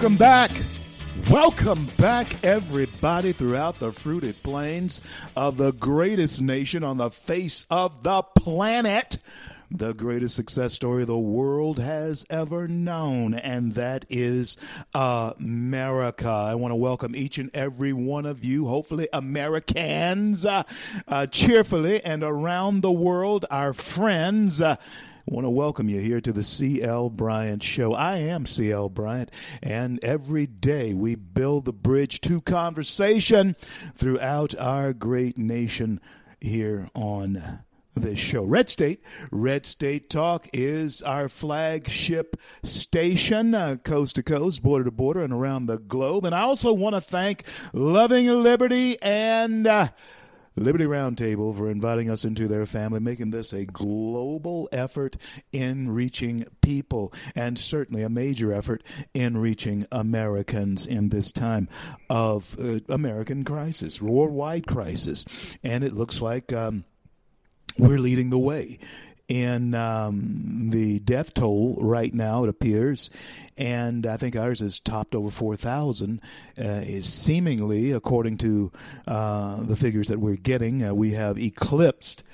Welcome back. Welcome back, everybody, throughout the fruited plains of the greatest nation on the face of the planet. The greatest success story the world has ever known, and that is America. I want to welcome each and every one of you, hopefully Americans, uh, uh, cheerfully and around the world, our friends. Uh, I want to welcome you here to the CL Bryant Show. I am CL Bryant, and every day we build the bridge to conversation throughout our great nation here on this show. Red State, Red State Talk is our flagship station, uh, coast to coast, border to border, and around the globe. And I also want to thank Loving Liberty and. Uh, Liberty Roundtable for inviting us into their family, making this a global effort in reaching people, and certainly a major effort in reaching Americans in this time of uh, American crisis, worldwide crisis. And it looks like um, we're leading the way in um, the death toll right now, it appears, and I think ours has topped over 4,000, uh, is seemingly, according to uh, the figures that we're getting, uh, we have eclipsed.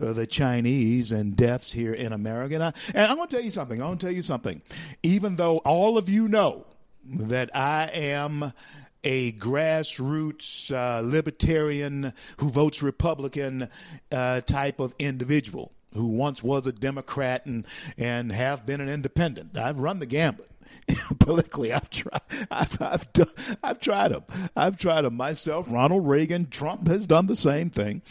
Uh, the Chinese and deaths here in America. And, I, and I'm going to tell you something. I'm going to tell you something. Even though all of you know that I am a grassroots uh, libertarian who votes Republican uh, type of individual, who once was a Democrat and, and have been an independent. I've run the gambit. politically. I've tried I've I've, done, I've tried them I've tried them myself Ronald Reagan Trump has done the same thing.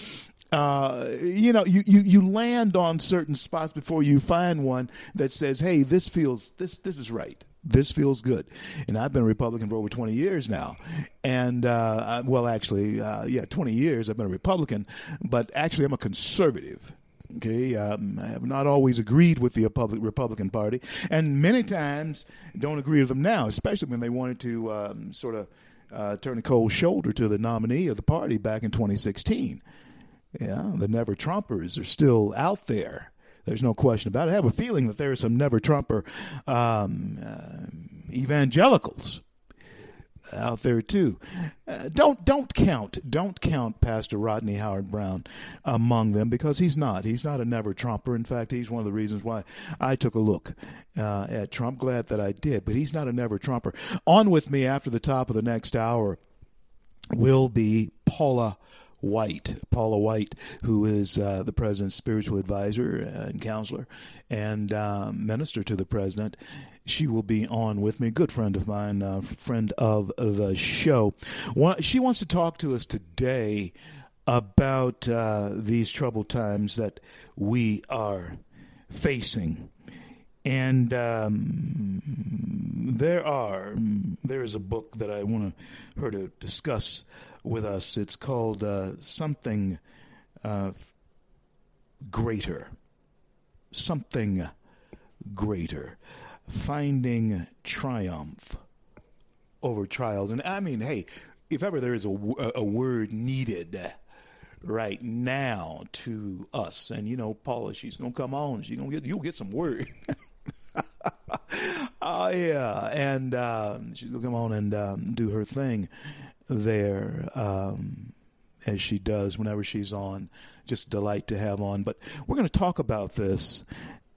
Uh, you know you, you you land on certain spots before you find one that says hey this feels this this is right. This feels good. And I've been a Republican for over 20 years now. And uh, well actually uh, yeah 20 years I've been a Republican but actually I'm a conservative Okay, um, I have not always agreed with the Republican Party, and many times don't agree with them now, especially when they wanted to um, sort of uh, turn a cold shoulder to the nominee of the party back in 2016. Yeah, the never Trumpers are still out there. There's no question about it. I have a feeling that there are some never Trumper um, uh, evangelicals out there too. Uh, don't don't count don't count Pastor Rodney Howard-Browne among them because he's not. He's not a never Trumper. In fact, he's one of the reasons why I took a look uh, at Trump. Glad that I did, but he's not a never Trumper. On with me after the top of the next hour will be Paula. White, Paula White, who is uh, the president's spiritual advisor and counselor and um, minister to the president. She will be on with me, good friend of mine, uh, friend of the show. She wants to talk to us today about uh, these troubled times that we are facing. And um, there are, there is a book that I want her to discuss with us. It's called uh, Something uh, Greater. Something Greater finding triumph over trials. And I mean, hey, if ever there is a, a word needed right now to us, and you know, Paula, she's gonna come on, she's gonna get you'll get some word. oh yeah, and um, she's gonna come on and um, do her thing there. Um, as she does whenever she's on. Just delight to have on. But we're going to talk about this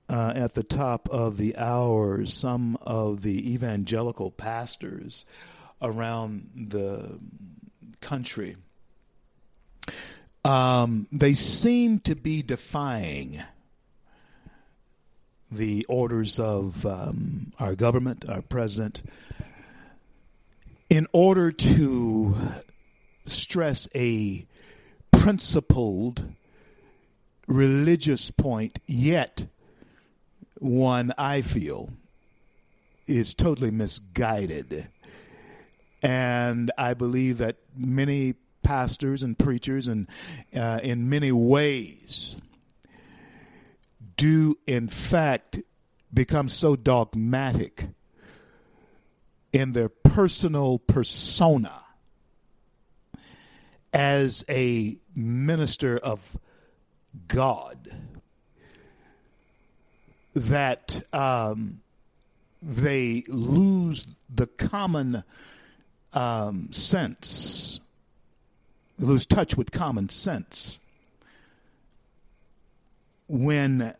uh, at the top of the hour some of the evangelical pastors around the country. Um, they seem to be defying the orders of um, our government, our president, in order to stress a principled religious point, yet one I feel is totally misguided. And I believe that many pastors and preachers, and uh, in many ways, do in fact become so dogmatic in their personal persona as a minister of God that um, they lose the common um, sense, lose touch with common sense when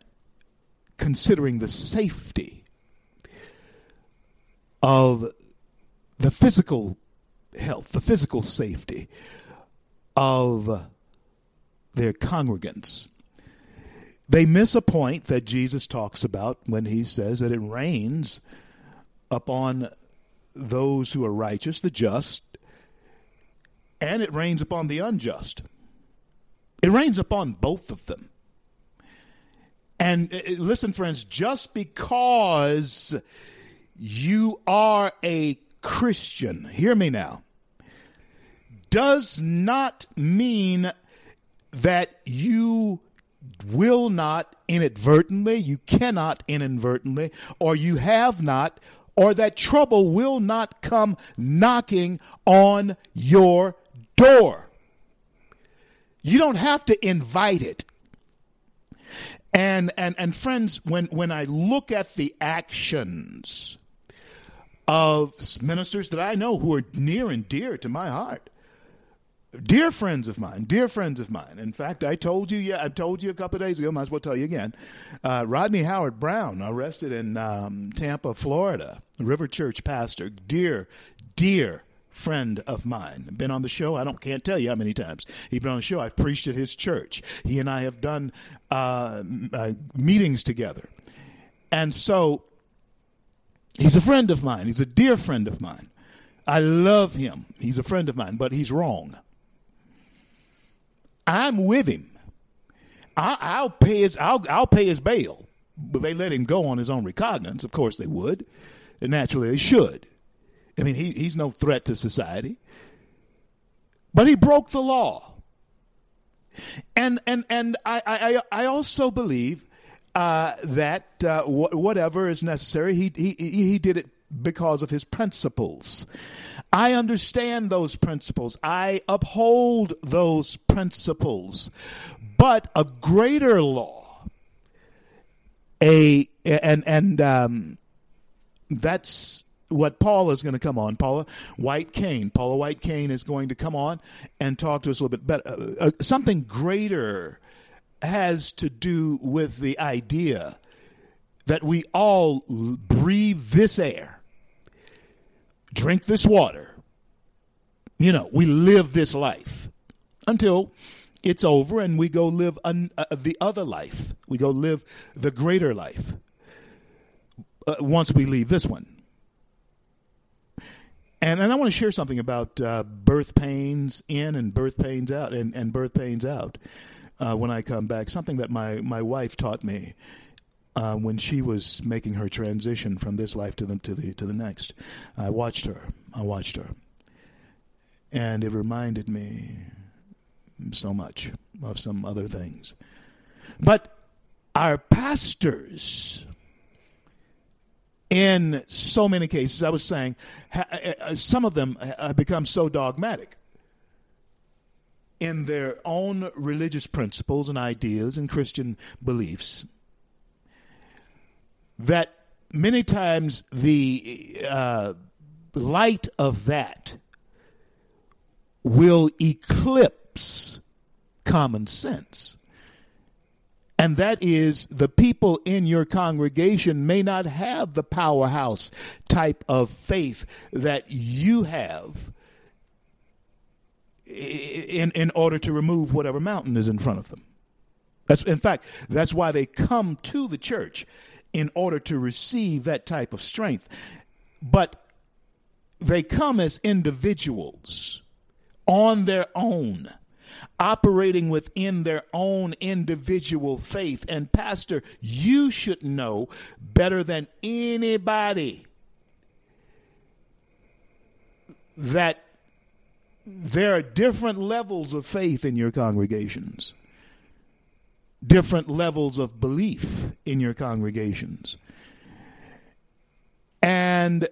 considering the safety of the physical health, the physical safety of their congregants. They miss a point that Jesus talks about when he says that it rains upon those who are righteous, the just, and it rains upon the unjust. It rains upon both of them. And uh, listen, friends, just because you are a Christian, hear me now, does not mean that you will not inadvertently, you cannot inadvertently, or you have not, or that trouble will not come knocking on your door. You don't have to invite it. And and and friends, when when I look at the actions of ministers that I know who are near and dear to my heart, dear friends of mine, dear friends of mine. In fact, I told you, yeah, I told you a couple of days ago. Might as well tell you again. Uh, Rodney Howard-Browne arrested in um, Tampa, Florida, River Church pastor, dear, dear friend of mine. Been on the show. I don't can't tell you how many times he's been on the show. I've preached at his church. He and I have done uh, uh, meetings together, and so he's a friend of mine. He's a dear friend of mine. I love him. He's a friend of mine, but he's wrong. I'm with him. I, will pay his. I'll, I'll pay his bail. But they let him go on his own recognizance. Of course they would. And naturally they should. I mean, he, he's no threat to society. But he broke the law. And and and I I, I also believe uh, that uh, wh- whatever is necessary, he, he he did it because of his principles. I understand those principles. I uphold those principles. But a greater law, a and and um, that's what Paula is going to come on. Paula White Cain. Paula White Cain is going to come on and talk to us a little bit better. Uh, uh, something greater has to do with the idea that we all breathe this air, drink this water. You know, we live this life until it's over and we go live uh, the other life. We go live the greater life uh, once we leave this one. And, and I want to share something about uh, birth pains in and birth pains out and, and birth pains out uh, when I come back. Something that my, my wife taught me uh, when she was making her transition from this life to the, to the to the next. I watched her. I watched her, and it reminded me so much of some other things. But our pastors in so many cases, I was saying, uh, uh, some of them have become so dogmatic in their own religious principles and ideas and Christian beliefs that many times the uh, light of that will eclipse common sense. And that is the people in your congregation may not have the powerhouse type of faith that you have in, in order to remove whatever mountain is in front of them. That's, in fact, that's why they come to the church in order to receive that type of strength. But they come as individuals on their own, operating within their own individual faith. And, Pastor, you should know better than anybody that there are different levels of faith in your congregations, different levels of belief in your congregations. And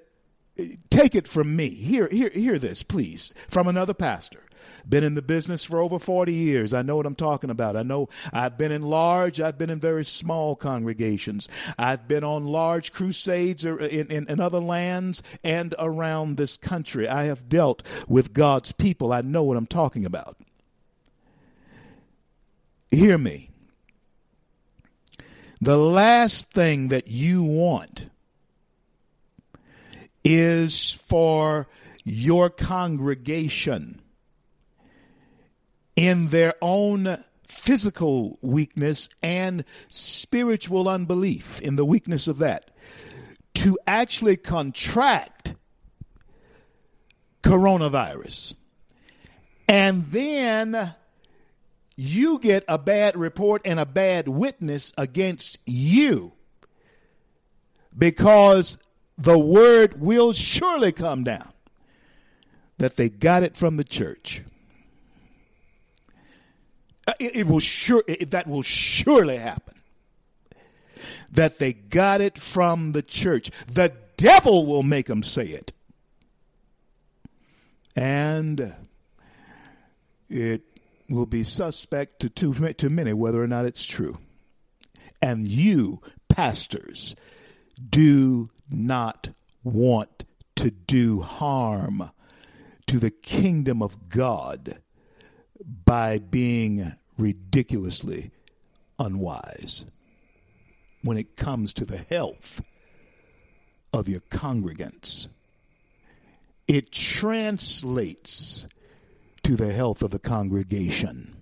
take it from me. Hear, hear, hear this, please, from another pastor. Been in the business for over 40 years. I know what I'm talking about. I know I've been in large, I've been in very small congregations. I've been on large crusades er, in, in, in other lands and around this country. I have dealt with God's people. I know what I'm talking about. Hear me. The last thing that you want is for your congregation in their own physical weakness and spiritual unbelief, in the weakness of that, to actually contract coronavirus. And then you get a bad report and a bad witness against you because the word will surely come down that they got it from the church. Uh, it, it will sure it, that will surely happen. That they got it from the church. The devil will make them say it. And it will be suspect to, too, to many whether or not it's true. And you, pastors, do not want to do harm to the kingdom of God by being ridiculously unwise when it comes to the health of your congregants. It translates to the health of the congregation.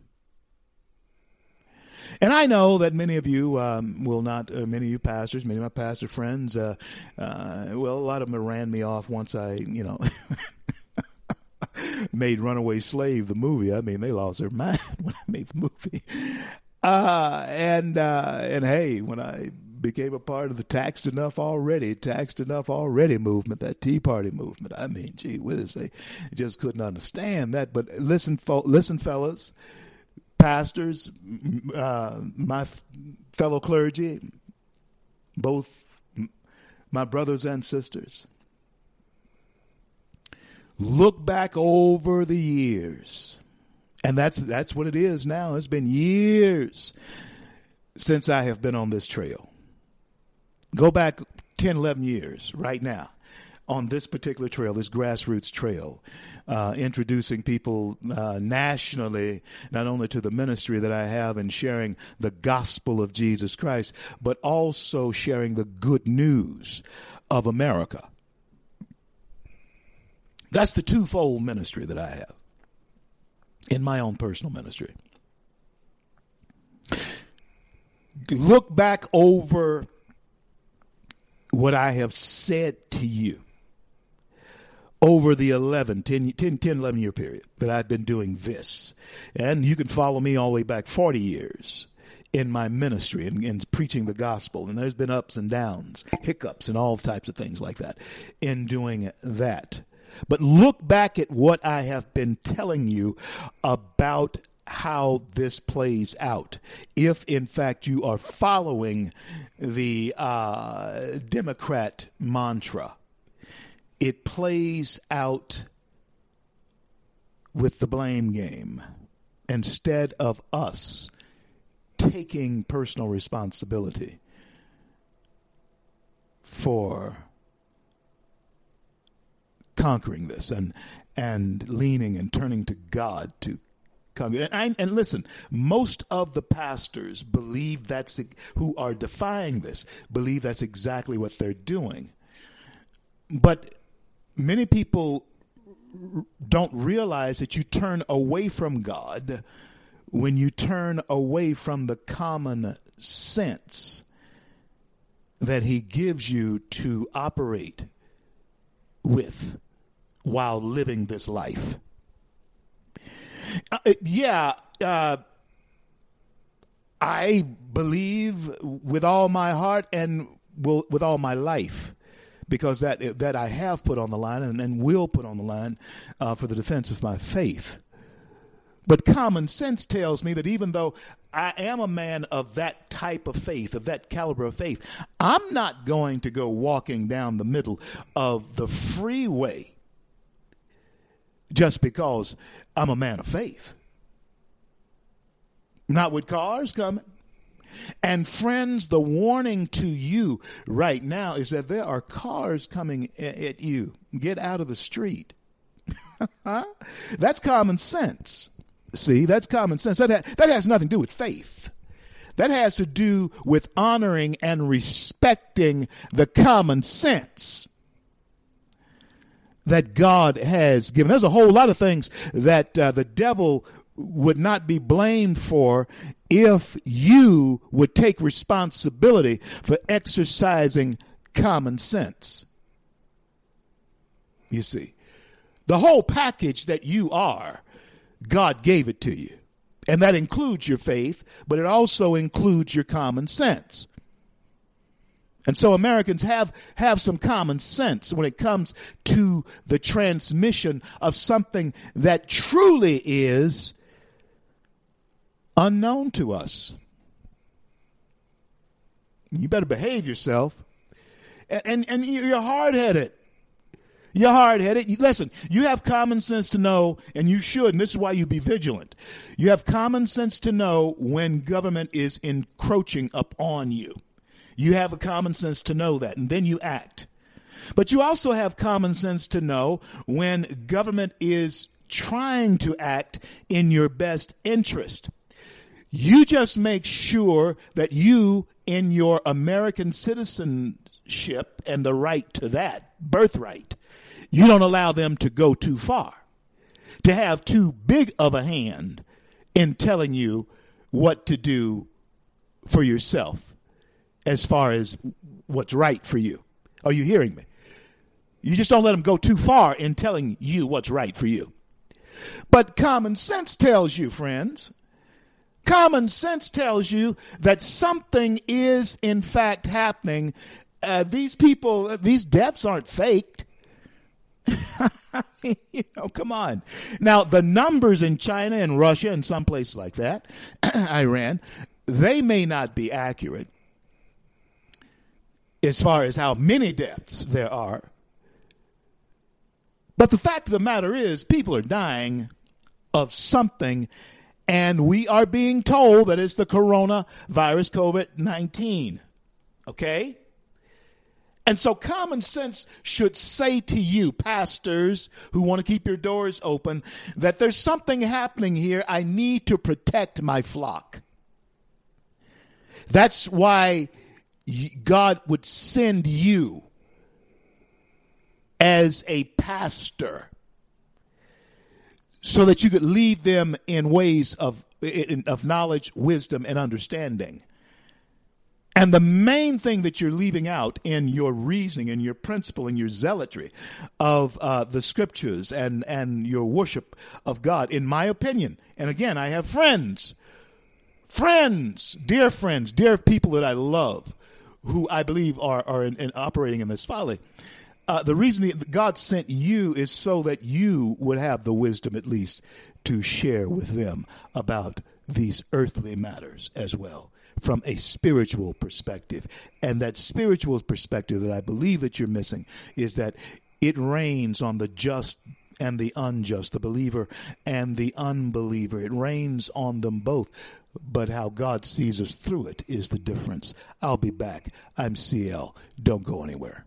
And I know that many of you um, will not, uh, many of you pastors, many of my pastor friends, uh, uh, well, a lot of them ran me off once I, you know, made Runaway Slave the movie. I mean, they lost their mind when I made the movie. Uh, and uh, and hey, when I became a part of the taxed enough already, taxed enough already movement, that Tea Party movement. I mean, gee whiz, they just couldn't understand that. But listen, fo- listen, fellas, pastors, uh, my fellow clergy, both my brothers and sisters. Look back over the years. And that's that's what it is now. It's been years since I have been on this trail. Go back 10, 11 years right now on this particular trail, this grassroots trail, uh, introducing people uh, nationally, not only to the ministry that I have and sharing the gospel of Jesus Christ, but also sharing the good news of America. That's the twofold ministry that I have in my own personal ministry. Look back over what I have said to you over the 11, 10, 10, 10, 11 year period that I've been doing this. And you can follow me all the way back 40 years in my ministry and, and, preaching the gospel. And there's been ups and downs, hiccups, and all types of things like that in doing that. But look back at what I have been telling you about how this plays out. If, in fact, you are following the uh, Democrat mantra, it plays out with the blame game instead of us taking personal responsibility for conquering this and and leaning and turning to God to conquer. And, and listen, most of the pastors believe that's who are defying this believe that's exactly what they're doing. But many people don't realize that you turn away from God when you turn away from the common sense that He gives you to operate with while living this life. Uh, yeah, uh, I believe with all my heart and will, with all my life, because that that I have put on the line and, and will put on the line uh, for the defense of my faith. But common sense tells me that even though I am a man of that type of faith, of that caliber of faith, I'm not going to go walking down the middle of the freeway just because I'm a man of faith. Not with cars coming. And friends, the warning to you right now is that there are cars coming at you. Get out of the street. That's common sense. See, that's common sense. That, ha- that has nothing to do with faith. That has to do with honoring and respecting the common sense that God has given. There's a whole lot of things that uh, the devil would not be blamed for if you would take responsibility for exercising common sense. You see, the whole package that you are, God gave it to you. And that includes your faith, but it also includes your common sense. And so Americans have, have some common sense when it comes to the transmission of something that truly is unknown to us. You better behave yourself. And, and, and you're hard headed. You're hard headed. Listen, you have common sense to know, and you should, and this is why you be vigilant. You have common sense to know when government is encroaching upon you. You have a common sense to know that, and then you act. But you also have common sense to know when government is trying to act in your best interest. You just make sure that you, in your American citizenship and the right to that, birthright, you don't allow them to go too far, to have too big of a hand in telling you what to do for yourself as far as what's right for you. Are you hearing me? You just don't let them go too far in telling you what's right for you. But common sense tells you, friends, Common sense tells you that something is in fact happening. Uh, these people, uh, these deaths aren't faked. you know, come on. Now, the numbers in China and Russia and some places like that, Iran, they may not be accurate as far as how many deaths there are. But the fact of the matter is, people are dying of something and we are being told that it's the coronavirus, COVID 19. Okay? And so common sense should say to you, pastors who want to keep your doors open, that there's something happening here. I need to protect my flock. That's why God would send you as a pastor so that you could lead them in ways of, of knowledge, wisdom, and understanding. And the main thing that you're leaving out in your reasoning and your principle and your zealotry of uh, the scriptures and, and your worship of God, in my opinion, and again, I have friends, friends, dear friends, dear people that I love, who I believe are, are in, in operating in this folly. Uh, the reason God sent you is so that you would have the wisdom, at least, to share with them about these earthly matters as well from a spiritual perspective. And that spiritual perspective that I believe that you're missing is that it rains on the just and the unjust, the believer and the unbeliever. It rains on them both. But how God sees us through it is the difference. I'll be back. I'm CL. Don't go anywhere.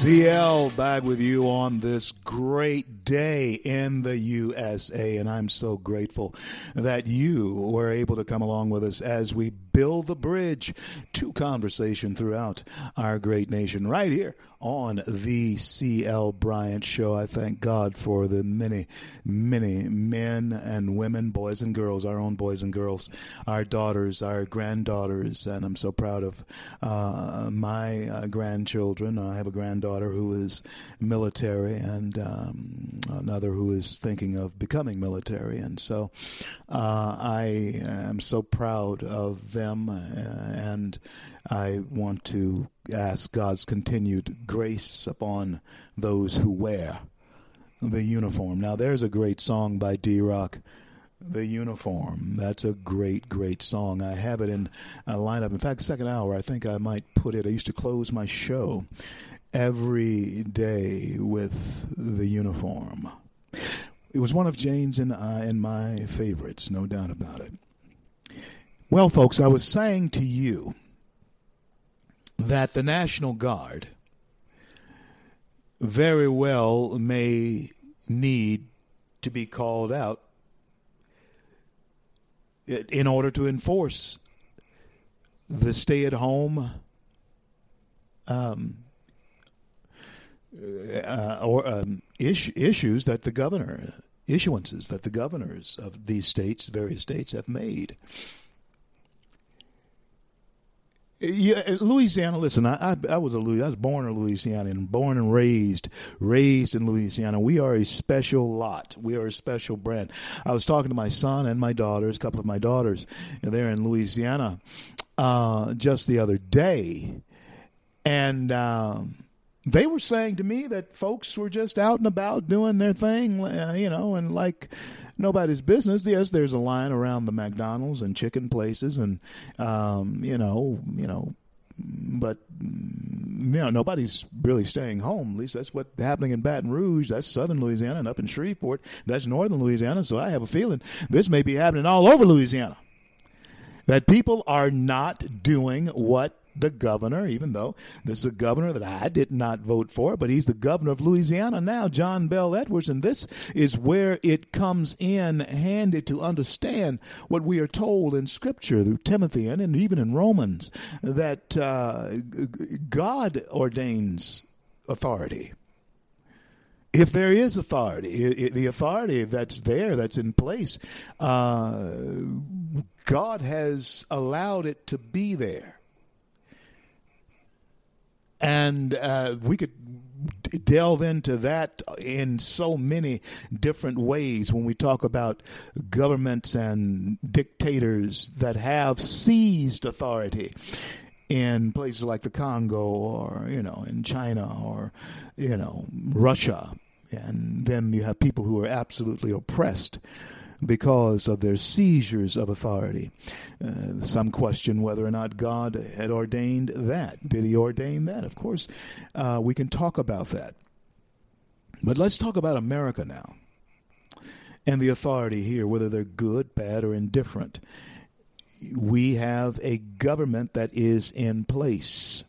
CL back with you on this great day in the USA, and I'm so grateful that you were able to come along with us as we build the bridge to conversation throughout our great nation right here on the CL Bryant Show. I thank God for the many, many men and women, boys and girls, our own boys and girls, our daughters, our granddaughters, and I'm so proud of uh, my uh, grandchildren. I have a granddaughter who is military and um, another who is thinking of becoming military, and so uh, I am so proud of them, uh, and I want to ask God's continued grace upon those who wear the uniform. Now, there's a great song by D Rock. The uniform. That's a great, great song. I have it in a lineup. In fact, second hour, I think I might put it. I used to close my show every day with the uniform. It was one of Jane's and I and my favorites, no doubt about it. Well, folks, I was saying to you that the National Guard very well may need to be called out in order to enforce the stay at home um, uh, or um, is- issues that the governor issuances that the governors of these states various states have made yeah, Louisiana. Listen, I, I, I was a. I was born in Louisiana and born and raised, raised in Louisiana. We are a special lot. We are a special brand. I was talking to my son and my daughters, a couple of my daughters, there in Louisiana, uh, just the other day, and um, they were saying to me that folks were just out and about doing their thing, uh, you know, and like nobody's business. Yes, there's a line around the McDonald's and chicken places, and um, you know, you know, but you know, nobody's really staying home. At least that's what's happening in Baton Rouge. That's southern Louisiana, and up in Shreveport, that's northern Louisiana. So I have a feeling this may be happening all over Louisiana. That people are not doing what the governor, even though this is a governor that I did not vote for, but he's the governor of Louisiana now, John Bell Edwards. And this is where it comes in handy to understand what we are told in Scripture through Timothy and, and even in Romans that uh, God ordains authority if there is authority, the authority that's there, that's in place, uh, God has allowed it to be there. And uh, we could delve into that in so many different ways when we talk about governments and dictators that have seized authority in places like the Congo or you know in China or you know Russia. And then you have people who are absolutely oppressed because of their seizures of authority. Uh, some question whether or not God had ordained that. Did he ordain that? Of course, uh, we can talk about that. But let's talk about America now and the authority here, whether they're good, bad, or indifferent. We have a government that is in place,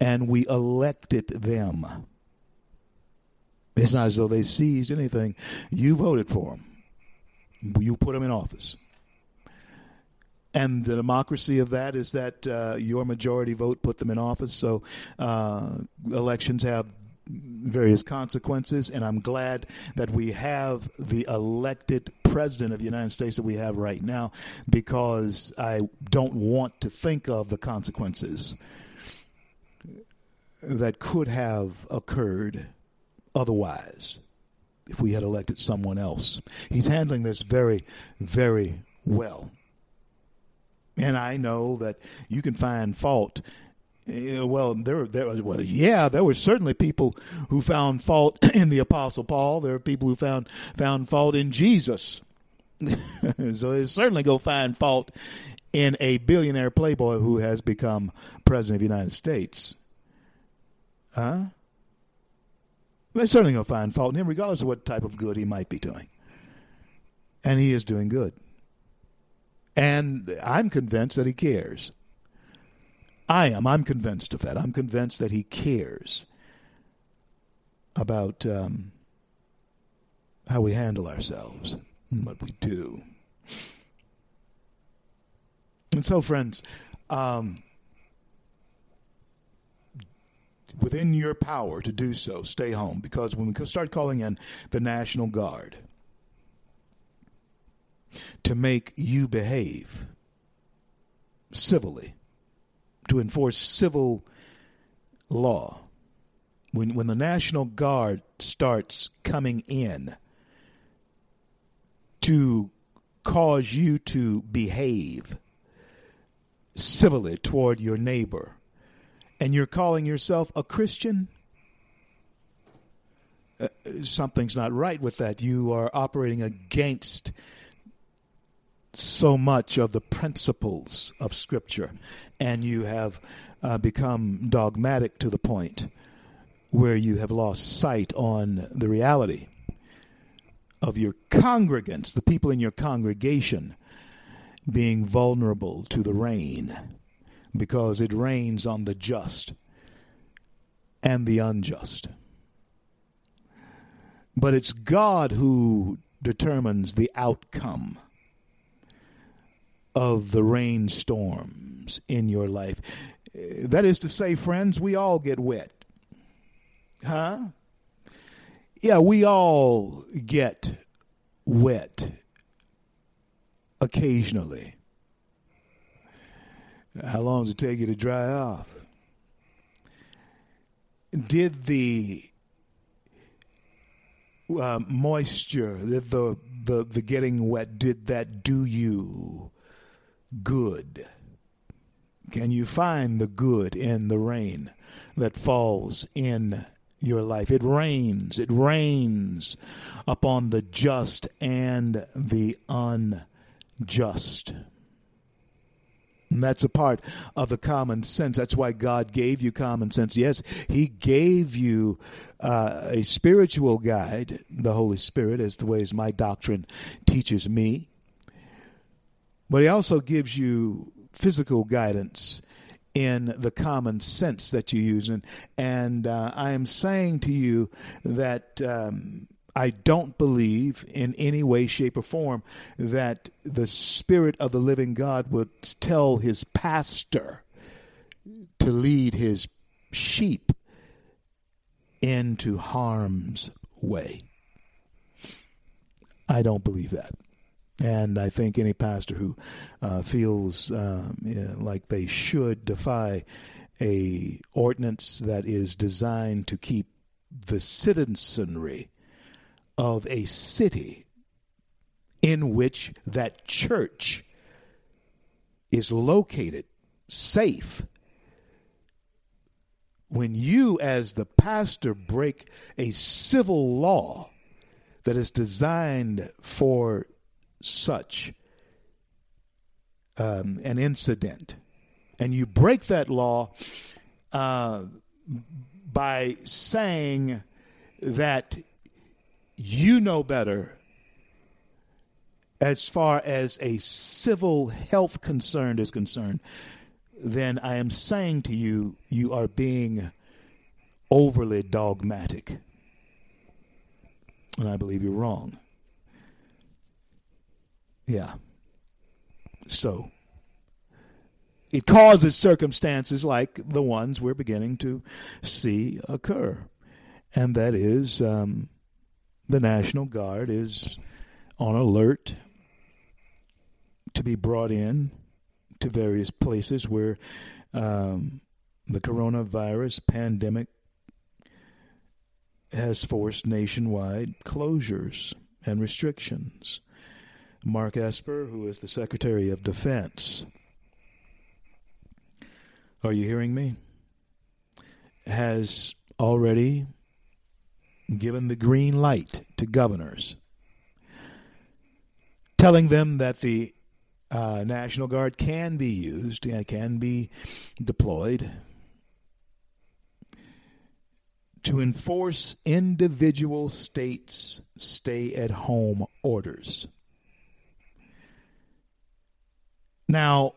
and we elected them. It's not as though they seized anything. You voted for them you put them in office. And the democracy of that is that uh, your majority vote put them in office. So uh, elections have various consequences, and I'm glad that we have the elected president of the United States that we have right now because I don't want to think of the consequences that could have occurred otherwise if we had elected someone else. He's handling this very, very well. And I know that you can find fault. Uh, well, there, there was, well, yeah, there were certainly people who found fault in the Apostle Paul. There are people who found found fault in Jesus. so it's certainly go find fault in a billionaire playboy who has become president of the United States. Huh? They're certainly going to find fault in him, regardless of what type of good he might be doing. And he is doing good. And I'm convinced that he cares. I am. I'm convinced of that. I'm convinced that he cares about um, how we handle ourselves and what we do. And so, friends, um, within your power to do so, stay home. Because when we start calling in the National Guard to make you behave civilly, to enforce civil law, when, when the National Guard starts coming in to cause you to behave civilly toward your neighbor, and you're calling yourself a Christian, uh, something's not right with that. You are operating against so much of the principles of Scripture, and you have uh, become dogmatic to the point where you have lost sight on the reality of your congregants, the people in your congregation, being vulnerable to the rain because it rains on the just and the unjust. But it's God who determines the outcome of the rainstorms in your life. That is to say, friends, we all get wet. Huh? Yeah, we all get wet occasionally. How long does it take you to dry off? Did the uh, moisture, did the, the the getting wet, did that do you good? Can you find the good in the rain that falls in your life? It rains. It rains upon the just and the unjust. And that's a part of the common sense. That's why God gave you common sense. Yes, He gave you uh, a spiritual guide, the Holy Spirit, as the ways my doctrine teaches me. But He also gives you physical guidance in the common sense that you use. And, and uh, I am saying to you that um, I don't believe in any way, shape, or form that the Spirit of the living God would tell his pastor to lead his sheep into harm's way. I don't believe that. And I think any pastor who uh, feels um, yeah, like they should defy a ordinance that is designed to keep the citizenry of a city in which that church is located safe when you as the pastor break a civil law that is designed for such um, an incident and you break that law uh, by saying that you know better as far as a civil health concern is concerned, then I am saying to you, you are being overly dogmatic. And I believe you're wrong. Yeah. So, it causes circumstances like the ones we're beginning to see occur. And that is um, the National Guard is on alert to be brought in to various places where um, the coronavirus pandemic has forced nationwide closures and restrictions. Mark Esper, who is the Secretary of Defense, are you hearing me? Has already given the green light to governors, telling them that the uh, National Guard can be used, can be deployed to enforce individual states' stay at home orders. Now,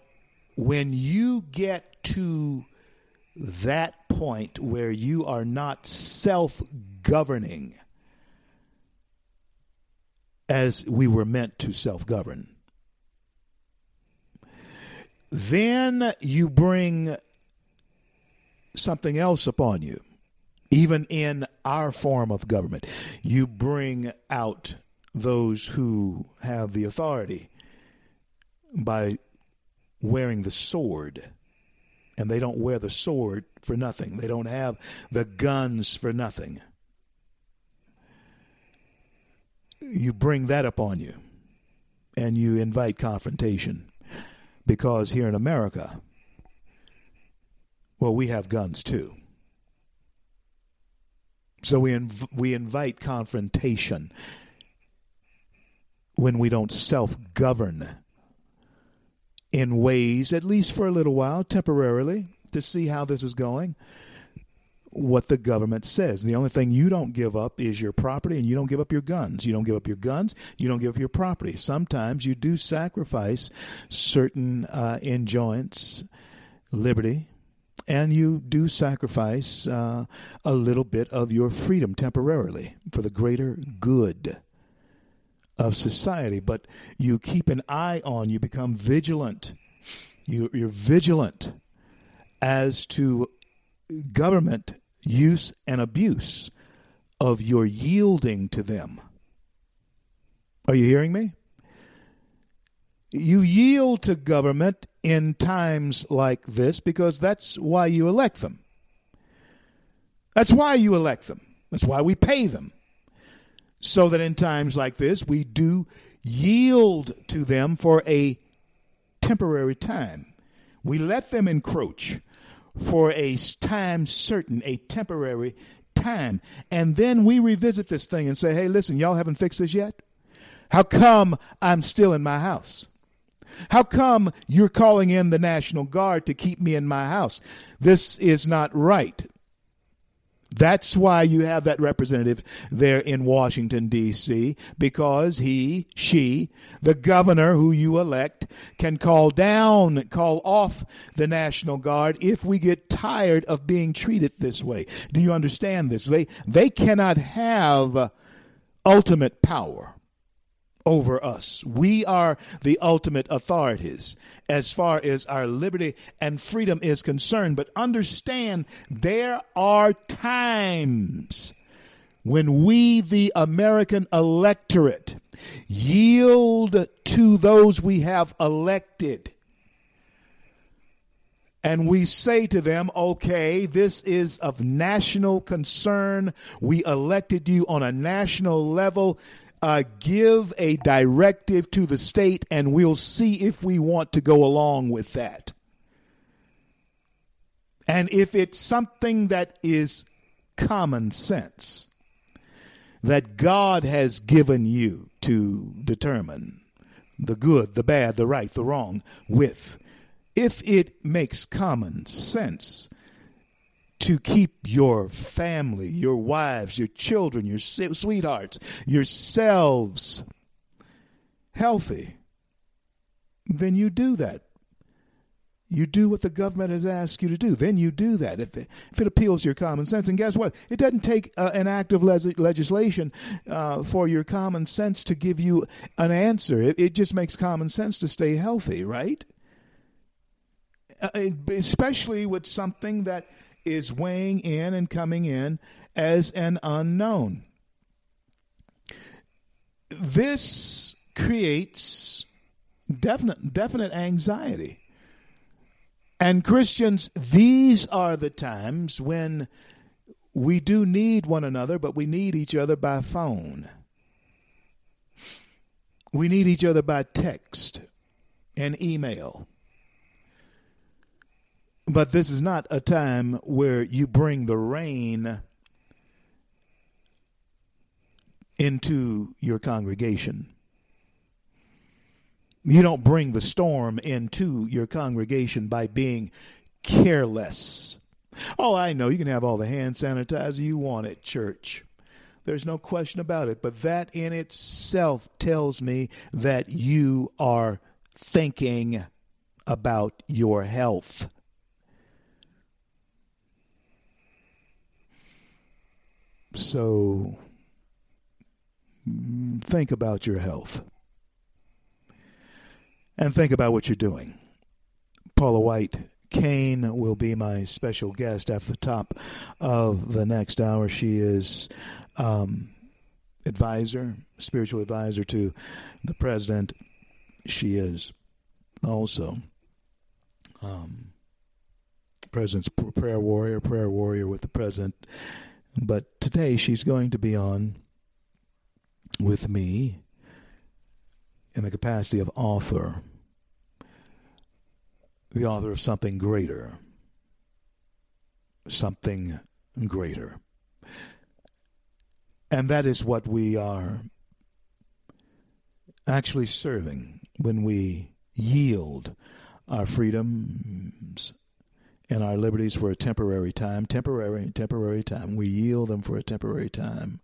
when you get to that point where you are not self governing as we were meant to self govern, then you bring something else upon you even in our form of government, you bring out those who have the authority by wearing the sword. And they don't wear the sword for nothing. They don't have the guns for nothing. You bring that upon you and you invite confrontation. Because here in America, well, we have guns too. So we inv- we invite confrontation when we don't self-govern in ways, at least for a little while, temporarily, to see how this is going. What the government says. The only thing you don't give up is your property, and you don't give up your guns. You don't give up your guns. You don't give up your property. Sometimes you do sacrifice certain uh, enjoyments, liberty, and you do sacrifice uh, a little bit of your freedom temporarily for the greater good of society. But you keep an eye on, you become vigilant. You, you're vigilant as to government use and abuse of your yielding to them. Are you hearing me? You yield to government in times like this because that's why you elect them. That's why you elect them. That's why we pay them. So that in times like this, we do yield to them for a temporary time. We let them encroach for a time certain, a temporary time. And then we revisit this thing and say, hey, listen, y'all haven't fixed this yet? How come I'm still in my house? How come you're calling in the National Guard to keep me in my house? This is not right. That's why you have that representative there in Washington, D.C., because he, she, the governor who you elect, can call down, call off the National Guard if we get tired of being treated this way. Do you understand this? They, they cannot have ultimate power over us. We are the ultimate authorities as far as our liberty and freedom is concerned. But understand there are times when we, the American electorate, yield to those we have elected. And we say to them, okay, this is of national concern. We elected you on a national level uh, give a directive to the state, and we'll see if we want to go along with that. And if it's something that is common sense that God has given you to determine the good, the bad, the right, the wrong with, if it makes common sense, to keep your family, your wives, your children, your sweethearts, yourselves healthy, then you do that. You do what the government has asked you to do. Then you do that if, it, if it appeals to your common sense. And guess what? It doesn't take uh, an act of le- legislation uh, for your common sense to give you an answer. It, it just makes common sense to stay healthy, right? Uh, especially with something that is weighing in and coming in as an unknown. This creates definite definite anxiety And Christians, these are the times when we do need one another, but we need each other by phone. We need each other by text and email. But this is not a time where you bring the rain into your congregation. You don't bring the storm into your congregation by being careless. Oh, I know you can have all the hand sanitizer you want at church. There's no question about it. But that in itself tells me that you are thinking about your health. So mm, think about your health and think about what you're doing. Paula White Cain will be my special guest at the top of the next hour. She is um, advisor, spiritual advisor to the president. She is also um, president's prayer warrior, prayer warrior with the president. But today she's going to be on with me in the capacity of author, the author of something greater, something greater. And that is what we are actually serving when we yield our freedoms and our liberties for a temporary time, temporary, temporary time. We yield them for a temporary time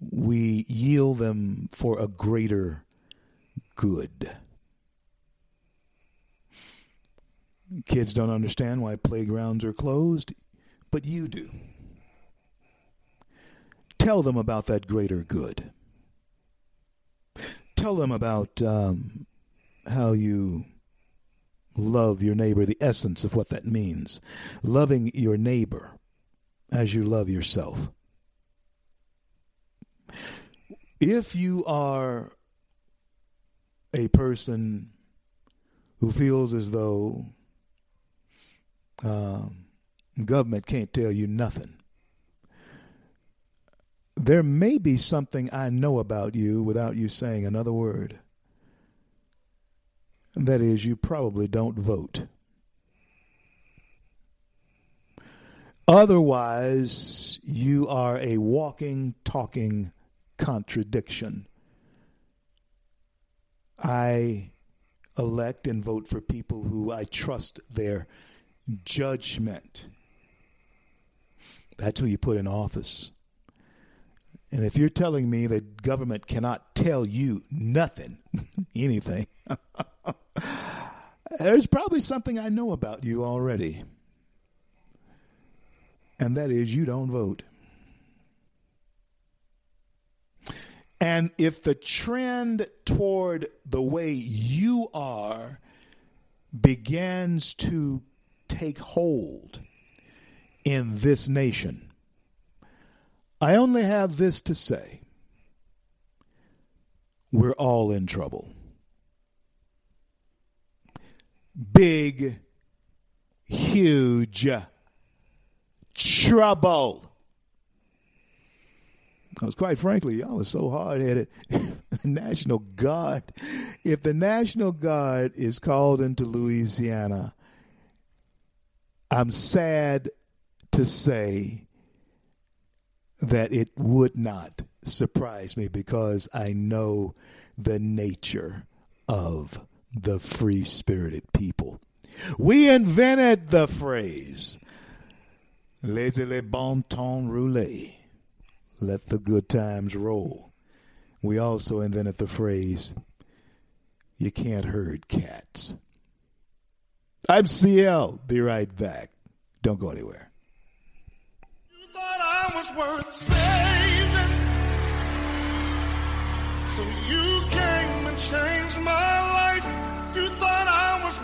we yield them for a greater good. Kids don't understand why playgrounds are closed, but you do. Tell them about that greater good. Tell them about um, how you love your neighbor, the essence of what that means. Loving your neighbor as you love yourself. If you are a person who feels as though um, government can't tell you nothing, there may be something I know about you without you saying another word. That is, you probably don't vote. Otherwise, you are a walking, talking contradiction. I elect and vote for people who I trust their judgment. That's who you put in office. And if you're telling me that government cannot tell you nothing, anything, there's probably something I know about you already. And that is you don't vote. And if the trend toward the way you are begins to take hold in this nation, I only have this to say we're all in trouble. Big, huge trouble. Because quite frankly, y'all are so hard headed. National Guard. If the National Guard is called into Louisiana, I'm sad to say that it would not surprise me because I know the nature of the free spirited people. We invented the phrase laissez les bon temps rouler let the good times roll. We also invented the phrase, you can't herd cats. I'm CL. Be right back. Don't go anywhere. You thought I was worth saving. So you came and changed my life.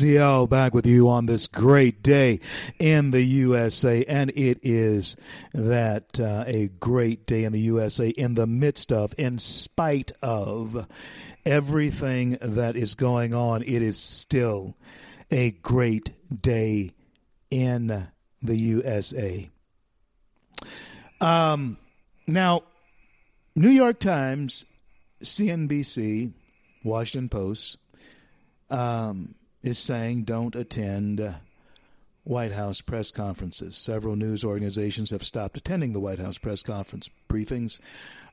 CL back with you on this great day in the USA, and it is that uh, a great day in the USA in the midst of, in spite of everything that is going on, it is still a great day in the USA. Um, now, New York Times, CNBC, Washington Post, um, is saying don't attend White House press conferences. Several news organizations have stopped attending the White House press conference briefings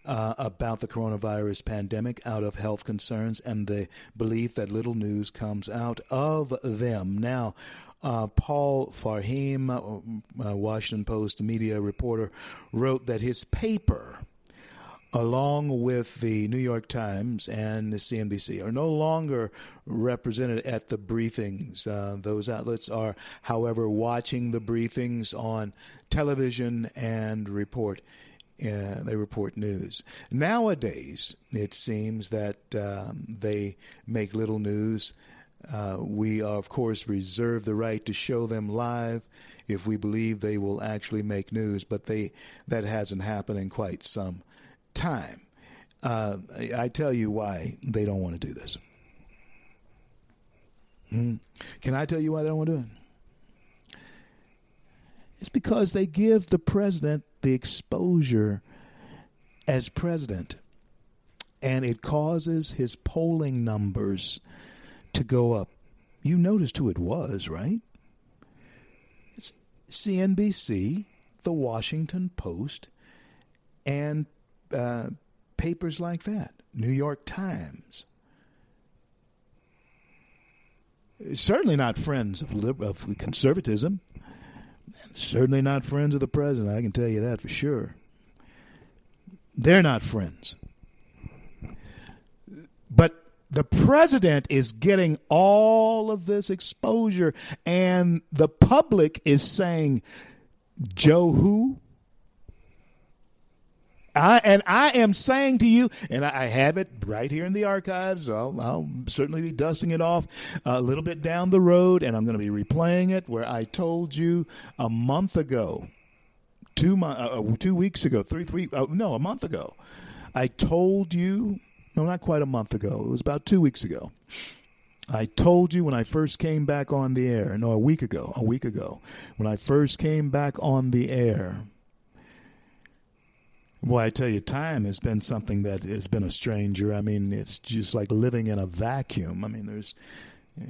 uh, about the coronavirus pandemic out of health concerns and the belief that little news comes out of them. Now, uh, Paul Farhi, uh, Washington Post media reporter, wrote that his paper along with the New York Times and the CNBC, are no longer represented at the briefings. Uh, those outlets are, however, watching the briefings on television and report. Uh, they report news. Nowadays, it seems that um, they make little news. Uh, we, are, of course, reserve the right to show them live if we believe they will actually make news, but they that hasn't happened in quite some time. Uh, I tell you why they don't want to do this. Hmm. Can I tell you why they don't want to do it? It's because they give the president the exposure as president, and it causes his polling numbers to go up. You noticed who it was, right? It's CNBC, The Washington Post, and uh, papers like that, New York Times. Certainly not friends of, lib- of conservatism. Certainly not friends of the president. I can tell you that for sure. They're not friends. But the president is getting all of this exposure, and the public is saying, Joe who? I, and I am saying to you, and I have it right here in the archives. I'll, I'll certainly be dusting it off a little bit down the road, and I'm going to be replaying it where I told you a month ago, two mo- uh, two weeks ago, three three uh, no, a month ago, I told you no, not quite a month ago. It was about two weeks ago. I told you when I first came back on the air, no, a week ago, a week ago, when I first came back on the air Boy, I tell you, time has been something that has been a stranger. I mean, it's just like living in a vacuum. I mean, there's uh,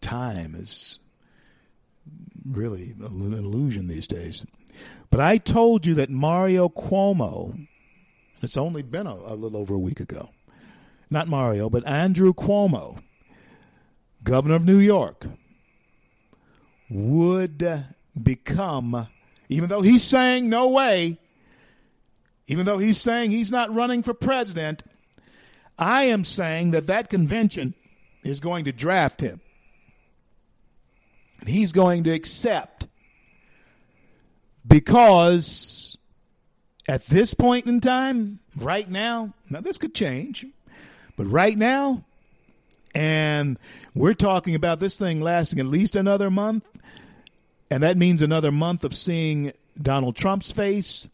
time is really an illusion these days. But I told you that Mario Cuomo, it's only been a, a little over a week ago, not Mario, but Andrew Cuomo, governor of New York, would become, even though he's saying no way, even though he's saying he's not running for president, I am saying that that convention is going to draft him. And he's going to accept because at this point in time, right now, now this could change, but right now, and we're talking about this thing lasting at least another month, and that means another month of seeing Donald Trump's face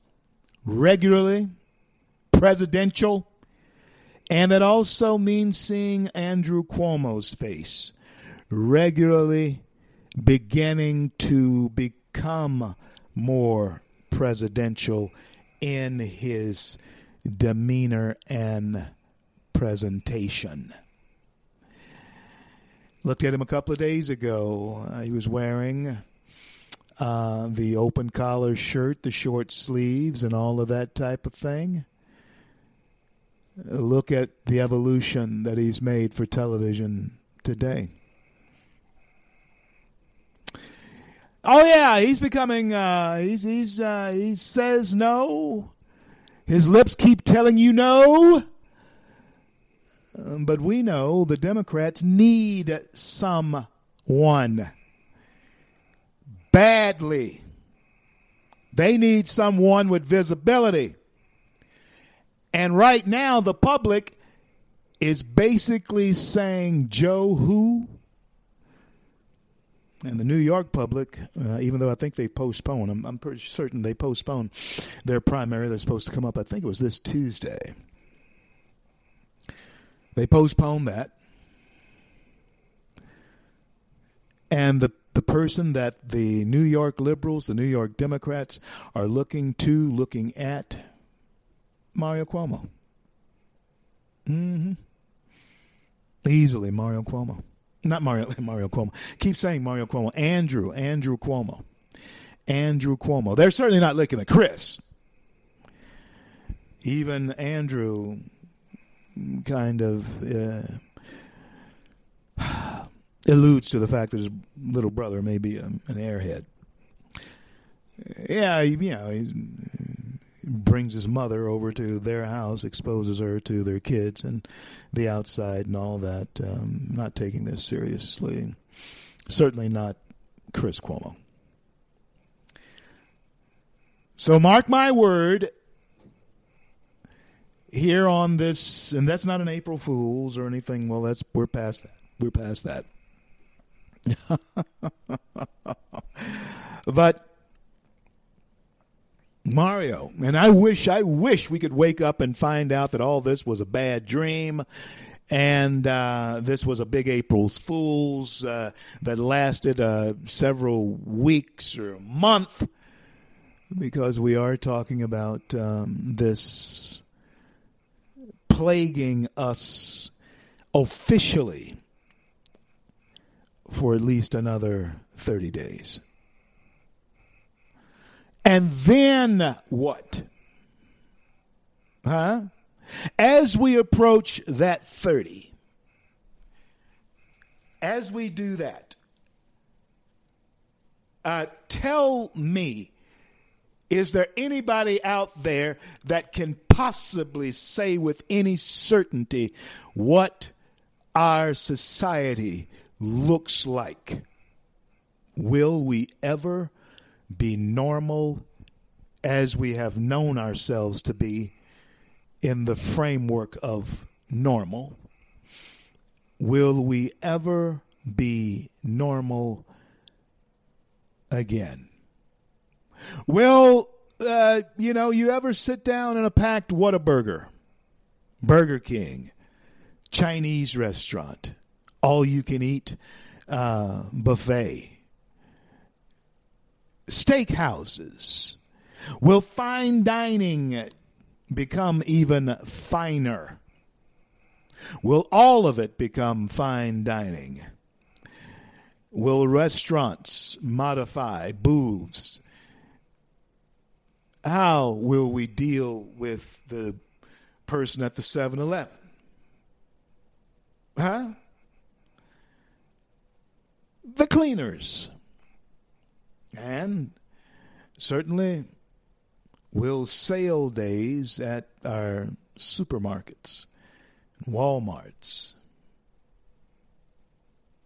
regularly, presidential, and it also means seeing Andrew Cuomo's face regularly beginning to become more presidential in his demeanor and presentation. Looked at him a couple of days ago. Uh, he was wearing uh, the open collar shirt, the short sleeves, and all of that type of thing. Look at the evolution that he's made for television today. Oh yeah, he's becoming. Uh, he's he's uh, he says no. His lips keep telling you no. Um, but we know the Democrats need someone badly. They need someone with visibility. And right now, the public is basically saying, Joe, who? And the New York public, uh, even though I think they postponed, I'm, I'm pretty certain they postponed their primary that's supposed to come up, I think it was this Tuesday. They postponed that. And the, the person that the New York liberals, the New York Democrats are looking to, looking at, Mario Cuomo. Mm-hmm. Easily Mario Cuomo. Not Mario Mario Cuomo. Keep saying Mario Cuomo. Andrew, Andrew Cuomo. Andrew Cuomo. They're certainly not looking at Chris. Even Andrew kind of uh, alludes to the fact that his little brother may be a, an airhead. Yeah, you know, brings his mother over to their house, exposes her to their kids and the outside and all that. Um, not taking this seriously. Certainly not Chris Cuomo. So mark my word, here on this, and that's not an April Fool's or anything. Well, that's we're past that. We're past that. but Mario, and I wish, I wish we could wake up and find out that all this was a bad dream, and uh, this was a big April Fool's uh, that lasted uh, several weeks or a month, because we are talking about um, this plaguing us officially for at least another 30 days. And then what? Huh? As we approach that 30, as we do that, uh, tell me is there anybody out there that can possibly say with any certainty what our society looks like? Will we ever be normal as we have known ourselves to be in the framework of normal? Will we ever be normal again? Well, uh, you know, you ever sit down in a packed Whataburger, Burger King, Chinese restaurant, all you can eat uh, buffet, steakhouses? Will fine dining become even finer? Will all of it become fine dining? Will restaurants modify booths how will we deal with the person at the 7 Eleven? Huh? The cleaners. And certainly will sale days at our supermarkets, and Walmarts.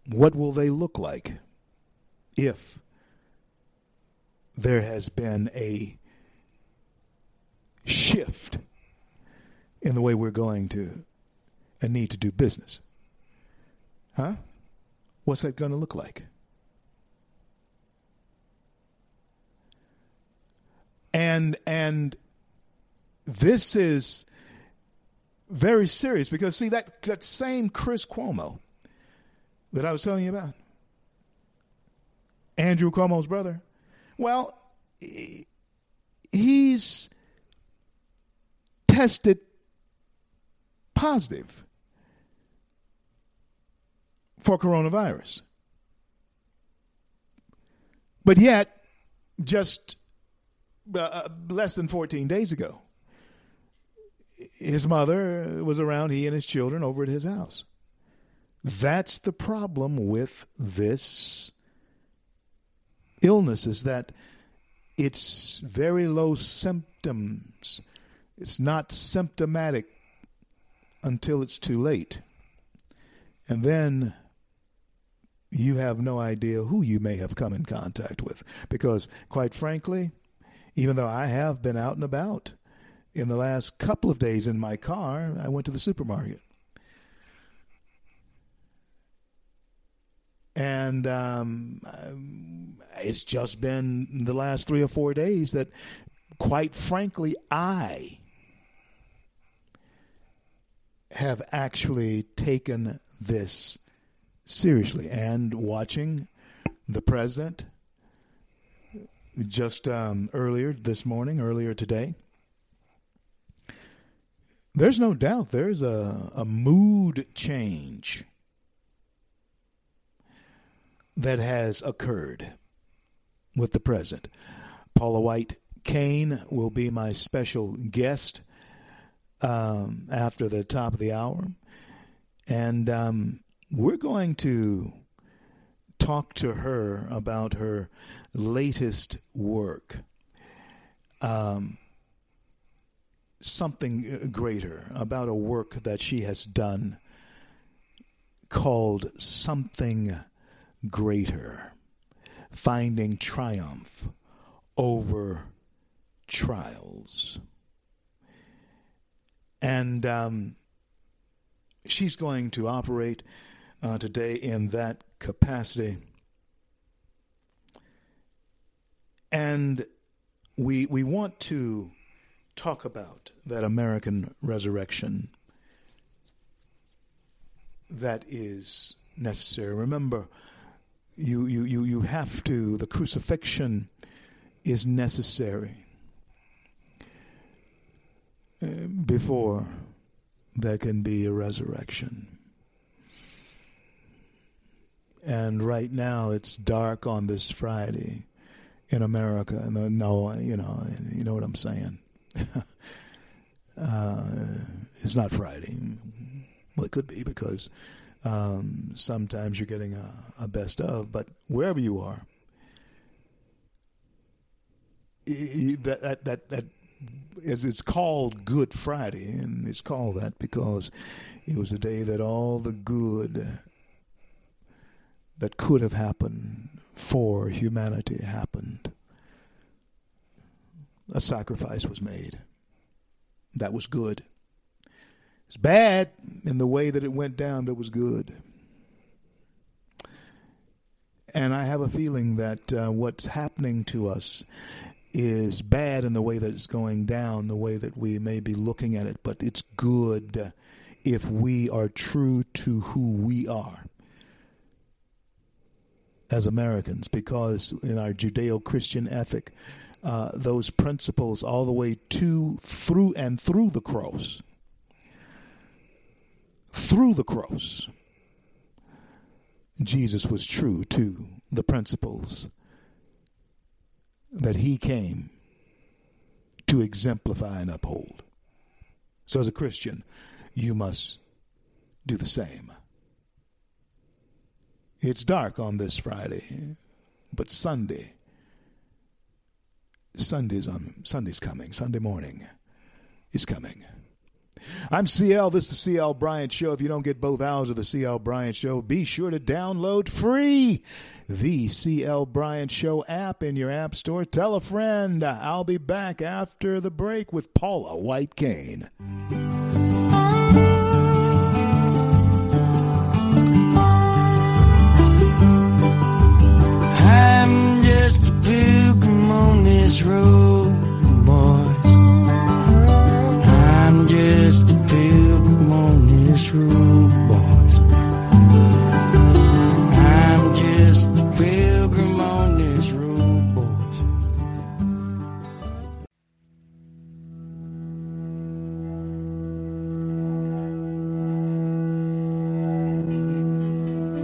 What will they look like if there has been a shift in the way we're going to and need to do business. Huh? What's that going to look like? And and this is very serious because see that that same Chris Cuomo that I was telling you about, Andrew Cuomo's brother. Well, he's tested positive for coronavirus. But yet, just uh, uh, less than 14 days ago, his mother was around, he and his children, over at his house. That's the problem with this illness is that it's very low symptoms. It's not symptomatic until it's too late. And then you have no idea who you may have come in contact with. Because, quite frankly, even though I have been out and about in the last couple of days in my car, I went to the supermarket. And um, it's just been the last three or four days that, quite frankly, I have actually taken this seriously. And watching the president just um, earlier this morning, earlier today, there's no doubt there's a, a mood change that has occurred with the present. Paula White Cain will be my special guest um, after the top of the hour. And um, we're going to talk to her about her latest work. Um, something greater about a work that she has done called Something Greater Finding Triumph Over Trials. And um, she's going to operate uh, today in that capacity. And we, we want to talk about that American resurrection that is necessary. Remember, you, you, you, you have to, the crucifixion is necessary uh, before there can be a resurrection. And right now it's dark on this Friday in America. And no, you know, you know what I'm saying. uh, it's not Friday. Well, it could be because um, sometimes you're getting a, a best of, but wherever you are, that that that, that is, it's called Good Friday, and it's called that because it was a day that all the good that could have happened for humanity happened. A sacrifice was made. That was good. It's bad in the way that it went down, but it was good. And I have a feeling that uh, what's happening to us is bad in the way that it's going down, the way that we may be looking at it, but it's good if we are true to who we are as Americans, because in our Judeo Christian ethic, uh, those principles all the way to, through, and through the cross, through the cross, Jesus was true to the principles that he came to exemplify and uphold. So, as a Christian, you must do the same. It's dark on this Friday, but Sunday, Sunday's on Sunday's coming. Sunday morning is coming. I'm CL. This is the CL Bryant Show. If you don't get both hours of the CL Bryant Show, be sure to download free the CL Bryant Show app in your app store. Tell a friend. I'll be back after the break with Paula White Cain. This road,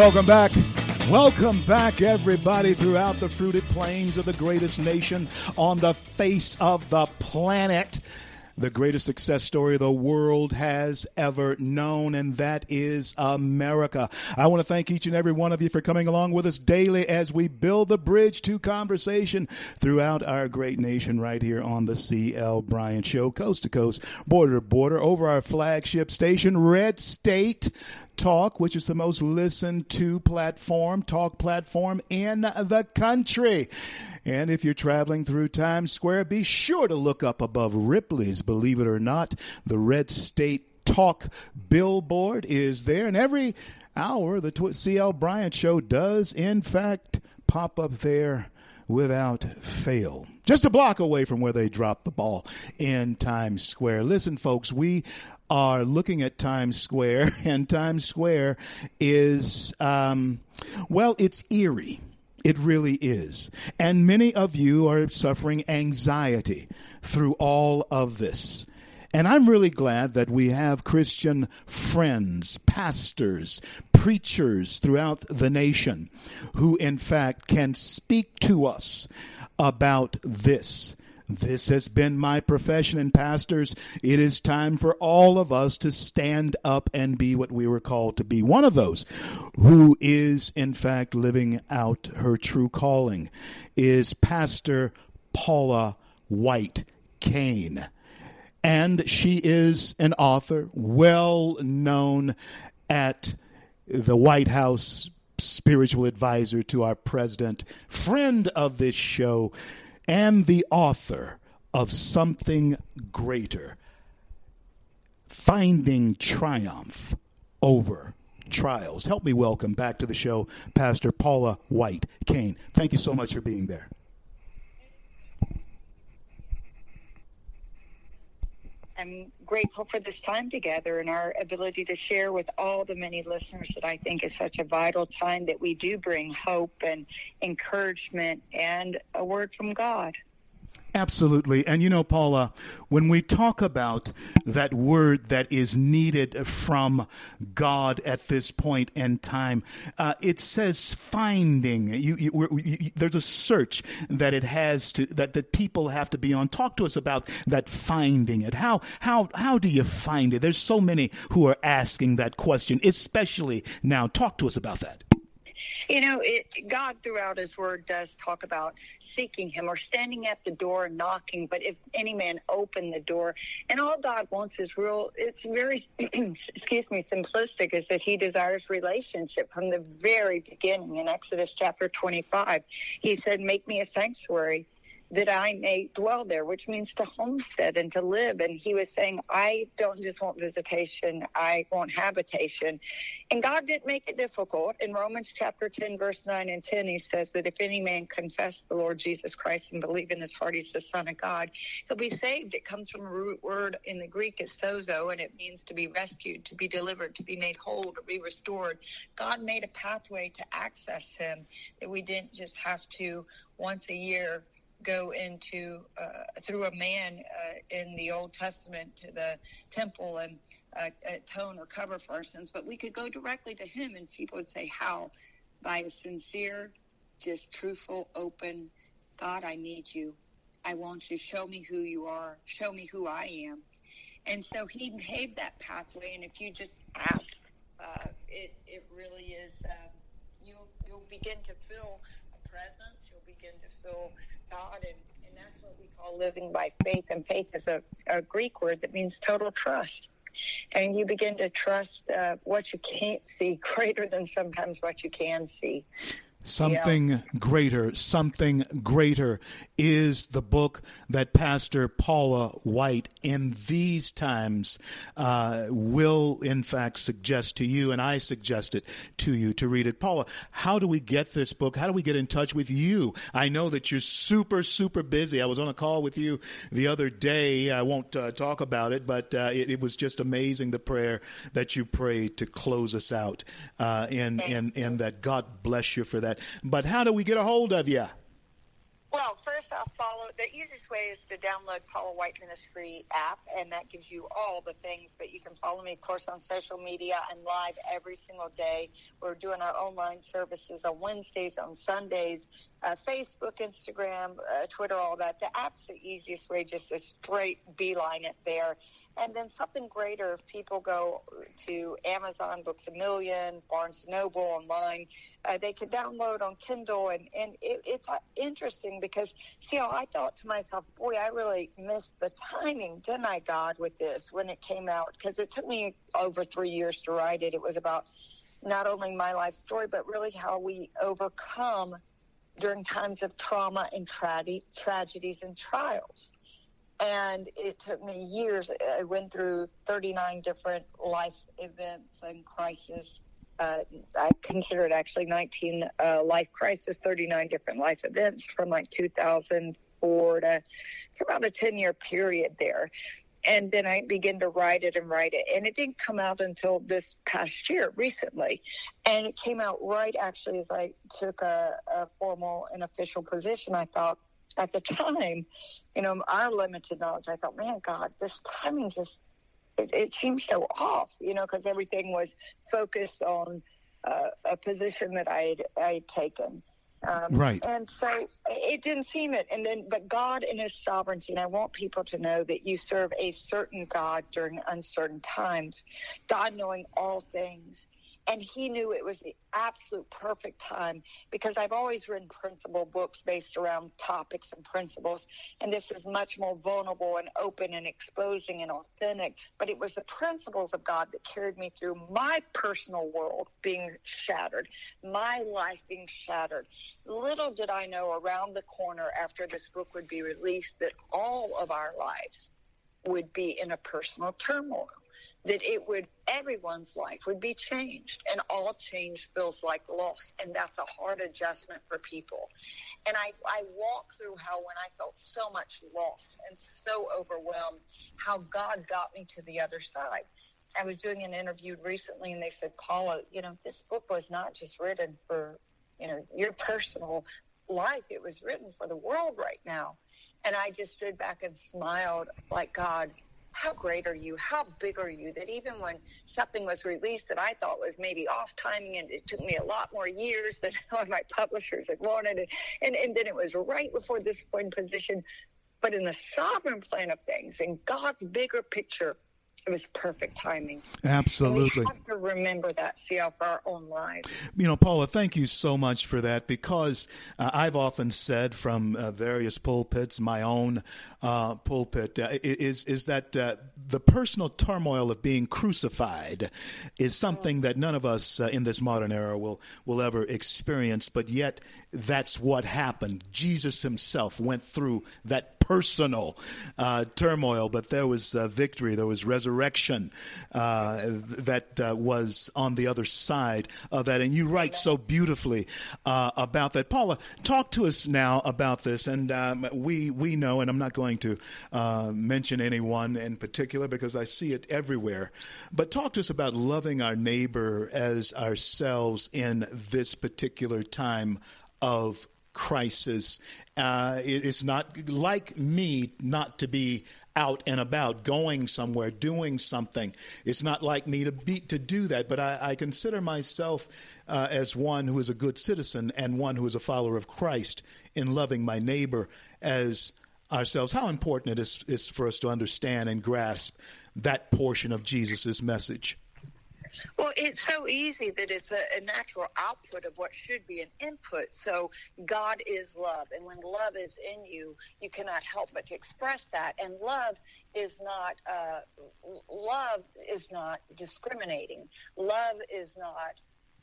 Welcome back. Welcome back, everybody, throughout the fruited plains of the greatest nation on the face of the planet. The greatest success story the world has ever known, and that is America. I want to thank each and every one of you for coming along with us daily as we build the bridge to conversation throughout our great nation right here on the CL Bryant Show, coast to coast, border to border, over our flagship station, Red State Talk, which is the most listened to platform, talk platform in the country. And if you're traveling through Times Square, be sure to look up above Ripley's, believe it or not, the Red State Talk billboard is there. And every hour, the CL Bryant Show does, in fact, pop up there without fail. Just a block away from where they dropped the ball in Times Square. Listen, folks, we are looking at Times Square, and Times Square is, um, well, it's eerie. It really is. And many of you are suffering anxiety through all of this. And I'm really glad that we have Christian friends, pastors, preachers throughout the nation who, in fact, can speak to us about this. This has been my profession, and pastors, it is time for all of us to stand up and be what we were called to be. One of those who is, in fact, living out her true calling is Pastor Paula White Cain. And she is an author, well known at the White House, spiritual advisor to our president, friend of this show and the author of Something Greater Finding Triumph Over Trials. Help me welcome back to the show Pastor Paula White Cain. Thank you so much for being there. I'm grateful for this time together and our ability to share with all the many listeners that I think is such a vital time that we do bring hope and encouragement and a word from God. Absolutely. And you know, Paula, when we talk about that word that is needed from God at this point in time, uh, it says finding. You, you, you, there's a search that it has to, that, that people have to be on. Talk to us about that finding it. How, how, how do you find it? There's so many who are asking that question, especially now. Talk to us about that. You know, it, God throughout His Word does talk about seeking Him or standing at the door and knocking. But if any man open the door, and all God wants is real. It's very, excuse me, simplistic. Is that He desires relationship from the very beginning. In Exodus chapter twenty-five, He said, "Make me a sanctuary." That I may dwell there, which means to homestead and to live. And he was saying, I don't just want visitation, I want habitation. And God didn't make it difficult. In Romans chapter 10, verse 9 and 10, he says that if any man confess the Lord Jesus Christ and believe in his heart he's the Son of God, he'll be saved. It comes from a root word in the Greek is sozo, and it means to be rescued, to be delivered, to be made whole, to be restored. God made a pathway to access him that we didn't just have to once a year go into uh, through a man uh, in the Old Testament to the temple and uh, atone or cover for our sins, but we could go directly to Him, and people would say, "How?" By a sincere, just truthful, open, God, I need you. I want you. Show me who you are. Show me who I am. And so He paved that pathway, and if you just ask, uh, it it really is. Um, you'll you'll begin to feel a presence. You'll begin to feel God, and, and that's what we call living by faith. And faith is a, a Greek word that means total trust. And you begin to trust uh, what you can't see greater than sometimes what you can see. Something yeah. greater, something greater is the book that Pastor Paula White in these times uh, will, in fact, suggest to you, and I suggest it to you to read it. Paula, how do we get this book? How do we get in touch with you? I know that you're super, super busy. I was on a call with you the other day. I won't uh, talk about it, but uh, it, it, was just amazing the prayer that you prayed to close us out, uh, and, and, and that God bless you for that. But how do we get a hold of you? Well, first I'll follow. The easiest way is to download Paula White Ministry app, and that gives you all the things. But you can follow me, of course, on social media and live every single day. We're doing our online services on Wednesdays, on Sundays, uh, Facebook, Instagram, uh, Twitter, all that. The app's the easiest way, just a straight beeline it there. And then something greater, if people go to Amazon, Books a Million, Barnes & Noble online, uh, they can download on Kindle. And, and it, it's uh, interesting because, see, how I thought to myself, boy, I really missed the timing, didn't I, God, with this when it came out? Because it took me over three years to write it. It was about not only my life story, but really how we overcome – during times of trauma and tra- tragedies and trials. And it took me years. I went through 39 different life events and crises. Uh, I consider it actually 19 uh, life crises, 39 different life events from like 2004 to about a 10 year period there and then I began to write it and write it. And it didn't come out until this past year, recently. And it came out right actually as I took a, a formal and official position. I thought at the time, you know, our limited knowledge, I thought, man, God, this timing just, it, it seems so off, you know, because everything was focused on uh, a position that I had, I had taken. Um, right. And so it didn't seem it. And then, but God in His sovereignty, and I want people to know that you serve a certain God during uncertain times. God knowing all things and he knew it was the absolute perfect time because I've always written principle books based around topics and principles. And this is much more vulnerable and open and exposing and authentic. But it was the principles of God that carried me through my personal world being shattered, my life being shattered. Little did I know around the corner after this book would be released that all of our lives would be in a personal turmoil that it would everyone's life would be changed. And all change feels like loss. And that's a hard adjustment for people. And i i walk through how when i felt so much loss and so overwhelmed how god got me to the other side. I was doing an interview recently and they said paula you know this book was not just written for you know your personal life. It was written for the world right now. And i just stood back and smiled like god how great are you? How big are you? That even when something was released that I thought was maybe off timing and it took me a lot more years than my publishers had wanted, and, and, and then it was right before this point position. But in the sovereign plan of things, in God's bigger picture, it was perfect timing. Absolutely. And we have to remember that, see for our own lives. You know, Paula, thank you so much for that because uh, I've often said from uh, various pulpits, my own uh, pulpit, uh, is, is that uh, the personal turmoil of being crucified is something that none of us uh, in this modern era will, will ever experience, but yet that's what happened. Jesus himself went through that personal uh, turmoil, but there was uh, victory, there was resurrection uh, that uh, was on the other side of that. And you write so beautifully uh, about that. Paula, talk to us now about this. And um, we, we know, and I'm not going to uh, mention anyone in particular because I see it everywhere, but talk to us about loving our neighbor as ourselves in this particular time of crisis. Uh, it's not like me not to be out and about, going somewhere, doing something. It's not like me to be to do that, but I, I consider myself uh, as one who is a good citizen and one who is a follower of Christ in loving my neighbor as ourselves. How important it is, is for us to understand and grasp that portion of Jesus' message. Well, it's so easy that it's a, a, natural output of what should be an input. So God is love, and when love is in you, you cannot help but to express that. And love is not uh, love is not discriminating. Love is not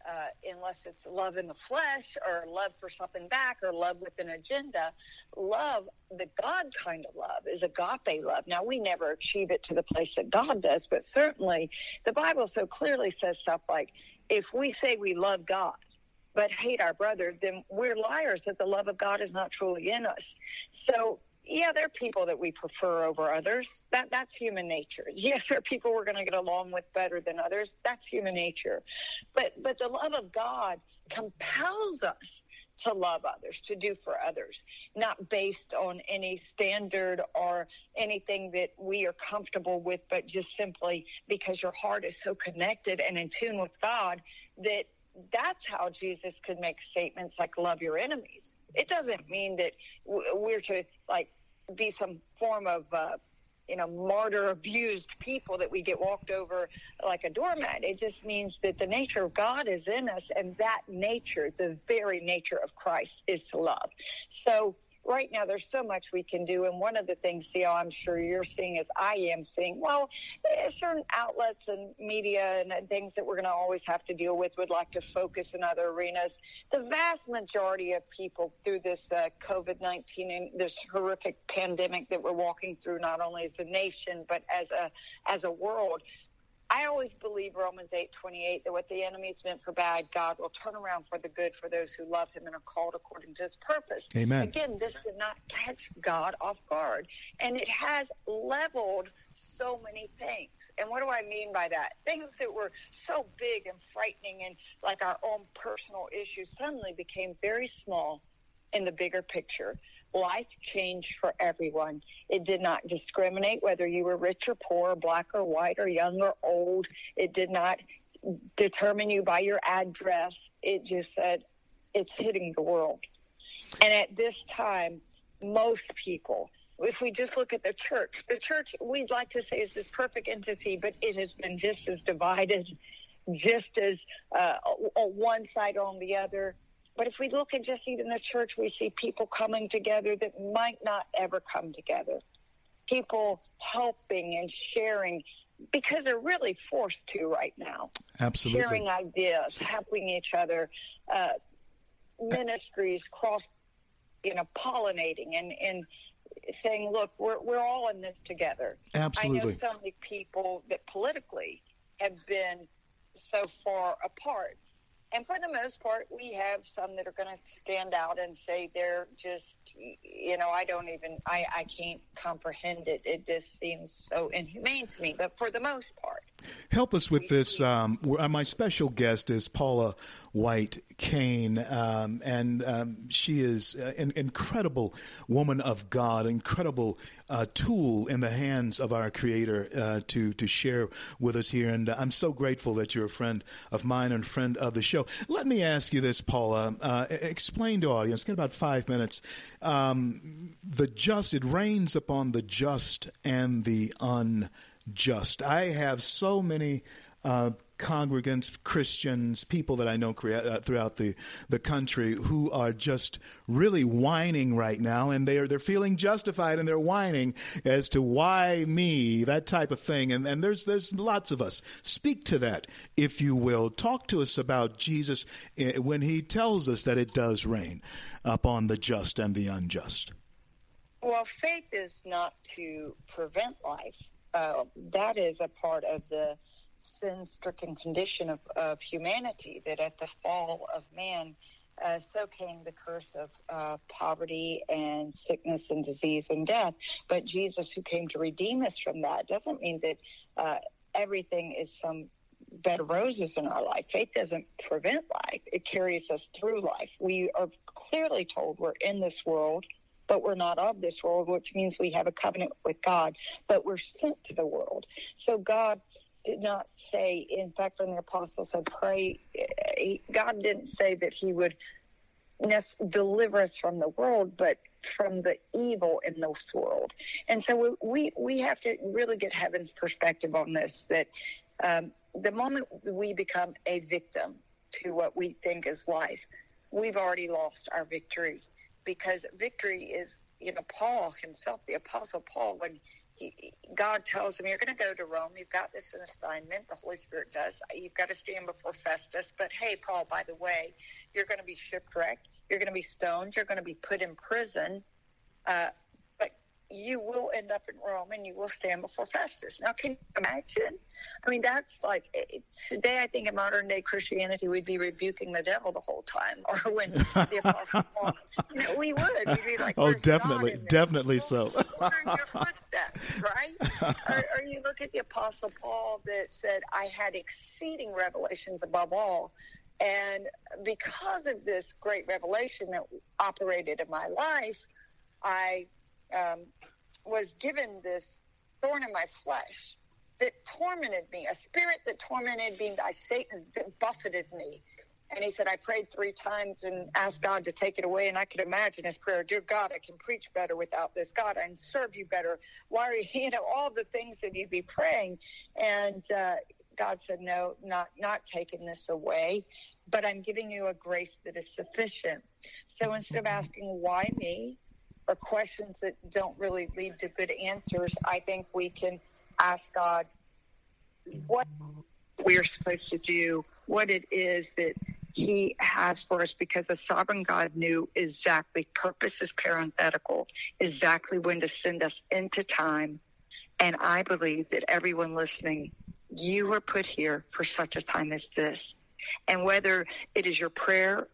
uh, unless it's love in the flesh or love for something back or love with an agenda. Love, the God kind of love, is agape love. Now, we never achieve it to the place that God does, but certainly the Bible so clearly says stuff like, if we say we love God, but hate our brother, then we're liars that the love of God is not truly in us. So yeah, there are people that we prefer over others. That that's human nature. Yes, there are people we're going to get along with better than others. That's human nature. But but the love of God compels us to love others, to do for others, not based on any standard or anything that we are comfortable with, but just simply because your heart is so connected and in tune with God that that's how Jesus could make statements like love your enemies. It doesn't mean that we're to like be some form of uh, you know martyr abused people that we get walked over like a doormat. It just means that the nature of god is in us and that nature the very nature of christ is to love. So right now there's so much we can do. And one of the things, CL, I'm sure you're seeing as I am seeing, well, certain outlets and media and, and things that we're going to always have to deal with would like to focus in other arenas. The vast majority of people through this uh, COVID 19 and this horrific pandemic that we're walking through, not only as a nation, but as a, as a world, I always believe Romans 8 28 that what the enemy is meant for bad, God will turn around for the good for those who love him and are called according to his purpose. Amen. Again, this did not catch God off guard. And it has leveled so many things. And what do I mean by that? Things that were so big and frightening and like our own personal issues suddenly became very small in the bigger picture life changed for everyone. It did not discriminate whether you were rich or poor, black or white, or young or old. It did not determine you by your address. It just said it's hitting the world. And at this time, most people, if we just look at the church, the church we'd like to say is this perfect entity, but it has been just as divided, just as uh, one side on the other. But if we look at just even the church, we see people coming together that might not ever come together. People helping and sharing because they're really forced to right now. Absolutely. Sharing ideas, helping each other, uh, ministries cross, you know, pollinating and, and saying, look, we're, we're all in this together. Absolutely. I know so many people that politically have been so far apart and for the most part, we have some that are going to stand out and say they're just, you know, I don't even, I, I can't comprehend it. It just seems so inhumane to me. But for the most part, help us with this. Um, my special guest is Paula White Cain, um, and um, she is an incredible woman of God, incredible uh, tool in the hands of our Creator uh, to to share with us here. And I'm so grateful that you're a friend of mine and friend of the show. Let me ask you this, Paula. Uh, explain to audience. Get about five minutes. Um, the just it rains upon the just and the unjust. I have so many. Uh, congregants, Christians, people that I know uh, throughout the, the country who are just really whining right now, and they are they're feeling justified and they're whining as to why me, that type of thing. And and there's there's lots of us. Speak to that, if you will. Talk to us about Jesus eh, when He tells us that it does rain upon the just and the unjust. Well, faith is not to prevent life. Uh, that is a part of the sin stricken condition of, of humanity that at the fall of man, uh, so came the curse of uh, poverty and sickness and disease and death. But Jesus, who came to redeem us from that, doesn't mean that uh, everything is some bed of roses in our life. Faith doesn't prevent life, it carries us through life. We are clearly told we're in this world. But we're not of this world, which means we have a covenant with God, but we're sent to the world. So God did not say, in fact, when the apostle said, pray, God didn't say that he would deliver us from the world, but from the evil in this world. And so we, we have to really get heaven's perspective on this that um, the moment we become a victim to what we think is life, we've already lost our victory because victory is, you know, Paul himself, the apostle Paul, when he, God tells him, You're going to go to Rome. You've got this an assignment. The Holy Spirit does. You've got to stand before Festus. But hey, Paul, by the way, you're going to be shipwrecked. You're going to be stoned. You're going to be put in prison. Uh, you will end up in Rome and you will stand before Festus. Now, can you imagine? I mean, that's like today, I think in modern day Christianity, we'd be rebuking the devil the whole time. Or when the Apostle Paul, you know, we would. We'd be like, Oh, "Where's God definitely, in this?" definitely so. Your footsteps, right? or, or you look at the Apostle Paul that said, I had exceeding revelations above all. And because of this great revelation that operated in my life, I um, was given this thorn in my flesh that tormented me, a spirit that tormented me by Satan that buffeted me. And he said, I prayed three times and asked God to take it away. And I could imagine his prayer, Dear God, I can preach better without this. God, I can serve you better. Why are you, you know, all the things that you'd be praying. And uh, God said, No, not, not taking this away, but I'm giving you a grace that is sufficient. So instead of asking, Why me? Or questions that don't really lead to good answers, I think we can ask God what we're supposed to do, what it is that He has for us, because a sovereign God knew exactly, purpose is parenthetical, exactly when to send us into time. And I believe that everyone listening, you were put here for such a time as this. And whether it is your prayer,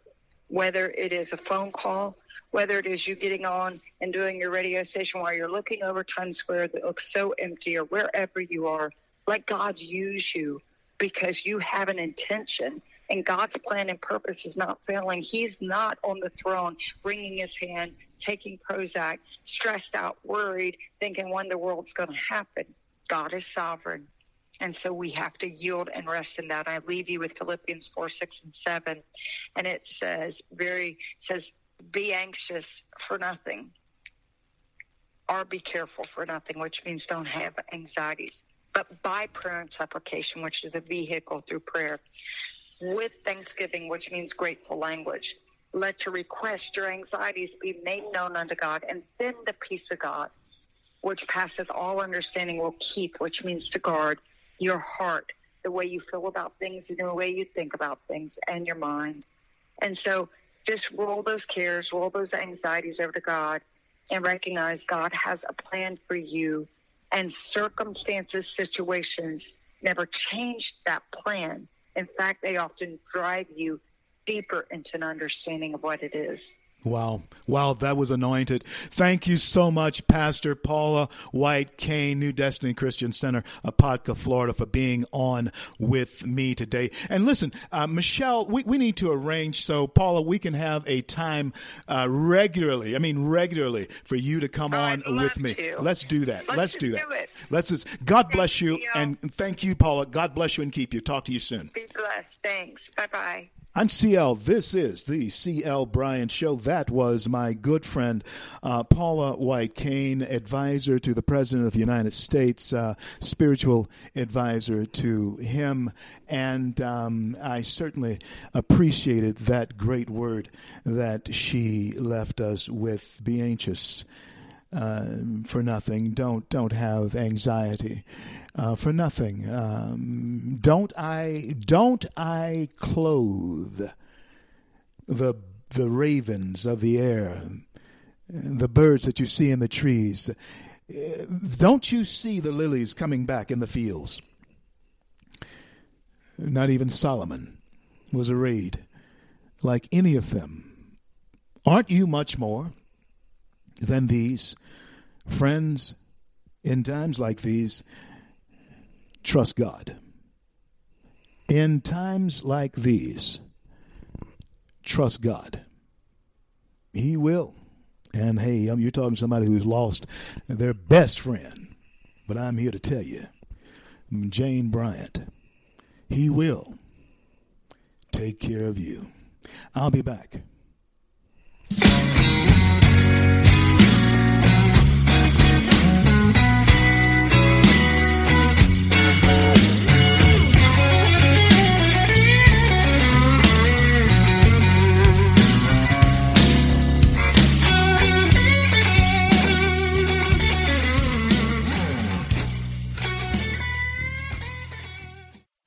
whether it is a phone call, whether it is you getting on and doing your radio station while you're looking over Times Square that looks so empty or wherever you are, let God use you because you have an intention and God's plan and purpose is not failing. He's not on the throne wringing his hand, taking Prozac, stressed out, worried, thinking when the world's going to happen. God is sovereign. And so we have to yield and rest in that. I leave you with Philippians 4, 6, and 7. And it says, very, says, be anxious for nothing or be careful for nothing, which means don't have anxieties. But by prayer and supplication, which is the vehicle through prayer, with thanksgiving, which means grateful language, let your requests, your anxieties be made known unto God, and then the peace of God, which passeth all understanding, will keep, which means to guard your heart, the way you feel about things, and the way you think about things, and your mind. And so just roll those cares, roll those anxieties over to God, and recognize God has a plan for you, and circumstances, situations never change that plan. In fact, they often drive you deeper into an understanding of what it is. Wow. Wow, that was anointed. Thank you so much, Pastor Paula White Cain, New Destiny Christian Center, Apopka, Florida, for being on with me today. And listen, uh, Michelle, we, we need to arrange so, Paula, we can have a time uh, regularly, I mean, regularly, for you to come on I'd love with me. to. Let's do that. Let's Let's do that. do it. Let's just, God bless you. you. And thank you, Paula. God bless you and keep you. Talk to you soon. Be blessed. Thanks. Bye bye. I'm CL. This is the CL Bryant Show. That was my good friend uh, Paula White Cain, advisor to the President of the United States, uh, spiritual advisor to him. And um, I certainly appreciated that great word that she left us with. Be anxious uh, for nothing. Don't don't have anxiety uh, for nothing. Um, don't I don't I clothe the the ravens of the air, the birds that you see in the trees? Uh, Don't you see the lilies coming back in the fields? Not even Solomon was arrayed like any of them. Aren't you much more than these? Friends, in times like these, trust God. In times like these, trust God. He will. And hey, um, you're talking to somebody who's lost their best friend. But I'm here to tell you, Jane Bryant, he will take care of you. I'll be back.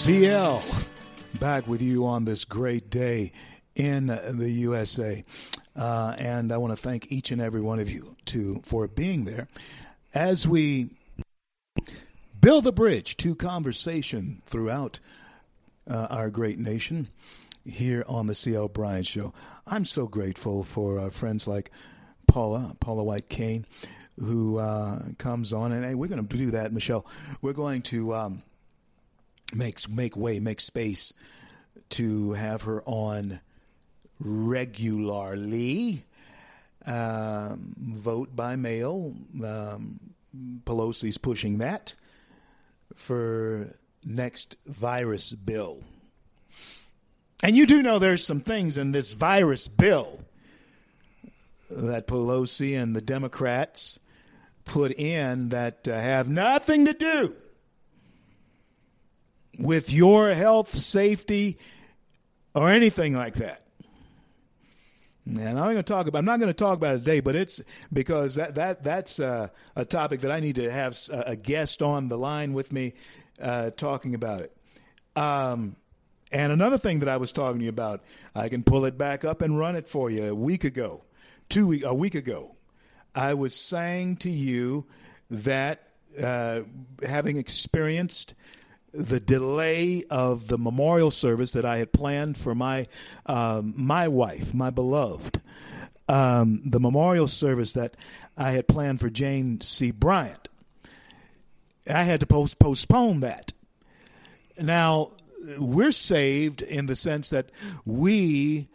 CL, back with you on this great day in the USA. Uh, and I want to thank each and every one of you too for being there as we build a bridge to conversation throughout uh, our great nation here on the CL Bryant Show. I'm so grateful for uh, friends like Paula, Paula White Cain, who uh, comes on, and hey, we're going to do that, Michelle. We're going to um, make make way, make space to have her on regularly. Um, vote by mail. Um, Pelosi's pushing that for next virus bill. And you do know there's some things in this virus bill that Pelosi and the Democrats put in that uh, have nothing to do with your health, safety, or anything like that. And I'm going to talk about. I'm not going to talk about it today, but it's because that that that's uh, a topic that I need to have a guest on the line with me uh, talking about it. Um, and another thing that I was talking to you about, I can pull it back up and run it for you. A week ago, two week, a week ago, I was saying to you that uh, having experienced the delay of the memorial service that I had planned for my um, my wife, my beloved, um, the memorial service that I had planned for Jane C. Bryant. I had to post, postpone that. Now we're saved in the sense that we,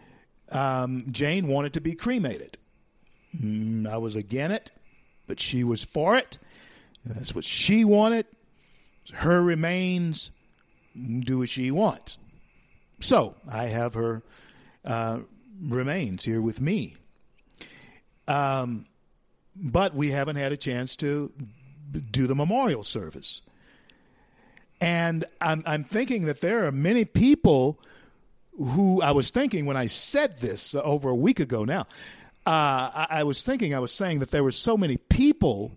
um, Jane wanted to be cremated. Mm, I was against it, but she was for it. That's what she wanted her remains do as she wants. So I have her uh, remains here with me. Um, but we haven't had a chance to do the memorial service. And I'm, I'm thinking that there are many people who I was thinking when I said this over a week ago now. Uh, I, I was thinking, I was saying that there were so many people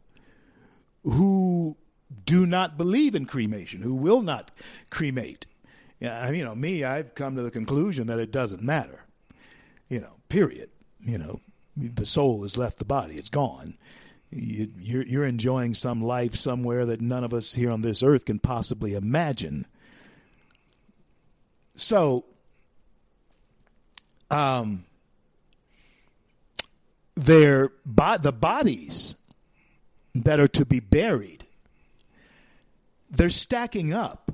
who do not believe in cremation, who will not cremate. You know, me, I've come to the conclusion that it doesn't matter. You know, period. You know, the soul has left the body; it's gone. You, you're, you're enjoying some life somewhere that none of us here on this earth can possibly imagine. So, um, they're the bodies that are to be buried they're stacking up.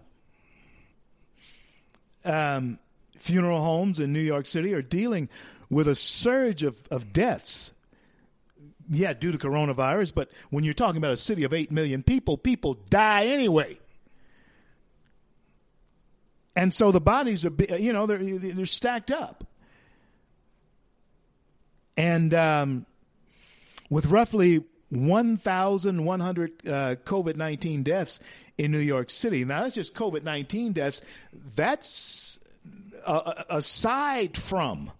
Um, funeral homes in New York City are dealing with a surge of, of deaths. Yeah, due to coronavirus, but when you're talking about a city of 8 million people, people die anyway. And so the bodies are, you know, they're, they're stacked up. And um, with roughly 1,100 uh, COVID 19 deaths in New York City. Now, that's just COVID 19 deaths. That's uh, aside from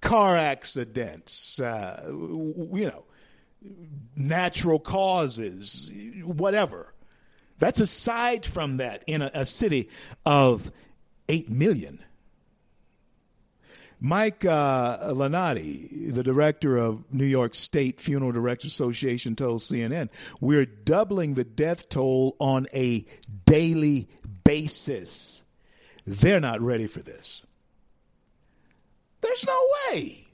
car accidents, uh, you know, natural causes, whatever. That's aside from that in a, a city of 8 million. Mike uh, Lanotte, the director of New York State Funeral Directors Association, told CNN, "We're doubling the death toll on a daily basis. They're not ready for this. There's no way.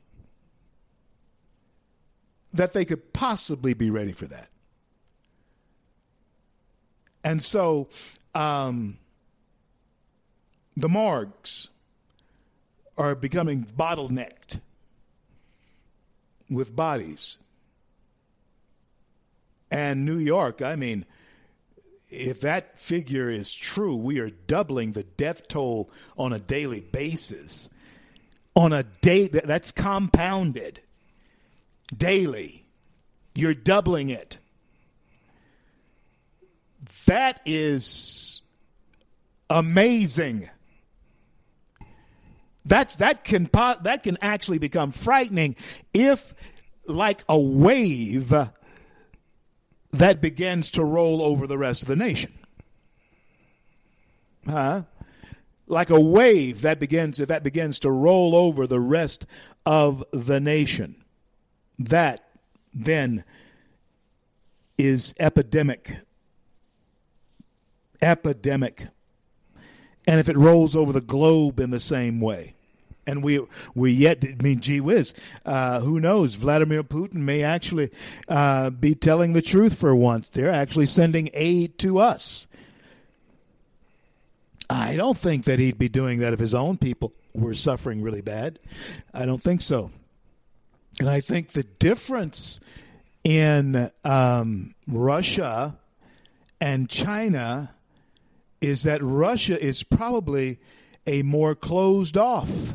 that they could possibly be ready for that. And so um, the morgues are becoming bottlenecked with bodies. And New York, I mean, if that figure is true, we are doubling the death toll on a daily basis. On a day that's compounded daily. You're doubling it. That is amazing. That's that can that can actually become frightening if like a wave uh, that begins to roll over the rest of the nation. Huh? Like a wave that begins if that begins to roll over the rest of the nation. That then is epidemic. Epidemic. And if it rolls over the globe in the same way, and we we yet I mean gee whiz uh, who knows? Vladimir Putin may actually uh, be telling the truth for once. They're actually sending aid to us. I don't think that he'd be doing that if his own people were suffering really bad. I don't think so. And I think the difference in um, Russia and China is that Russia is probably a more closed off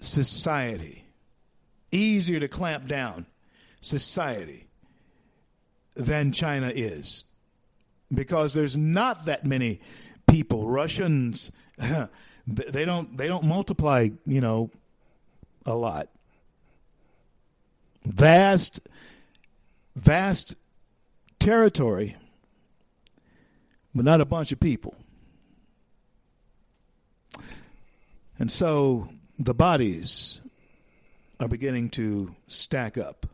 society, easier to clamp down society than China is. Because there's not that many people. Russians they don't they don't multiply, you know, a lot. Vast vast territory, but not a bunch of people. And so the bodies are beginning to stack up.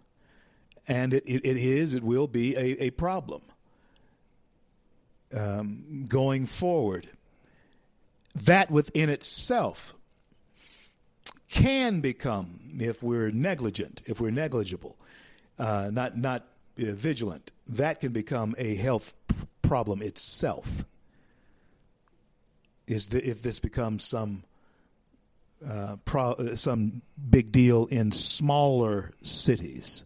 And it, it, it is, it will be a, a problem um, going forward. That within itself can become, if we're negligent, if we're negligible, uh, not, not uh, vigilant, that can become a health problem itself. Is the, if this becomes some uh, pro- uh, some big deal in smaller cities.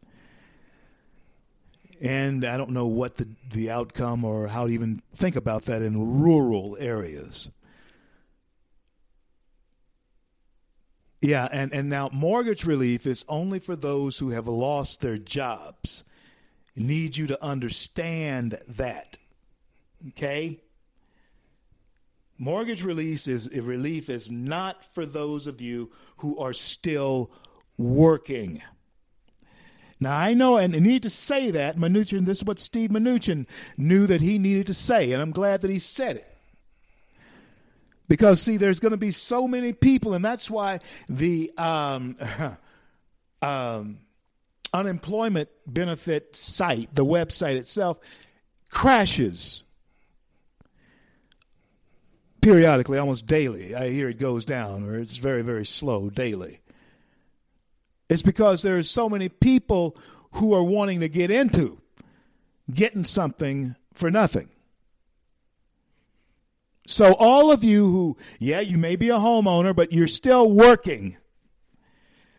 And I don't know what the, the outcome or how to even think about that in rural areas. Yeah, and, and now mortgage relief is only for those who have lost their jobs. Need you to understand that. Okay? Mortgage release is relief is not for those of you who are still working. Now I know, and I need to say that Mnuchin. This is what Steve Mnuchin knew that he needed to say, and I'm glad that he said it. Because see, there's going to be so many people, and that's why the um, um, unemployment benefit site, the website itself, crashes periodically, almost daily. I hear it goes down, or it's very, very slow daily. It's because there are so many people who are wanting to get into getting something for nothing. So, all of you who, yeah, you may be a homeowner, but you're still working,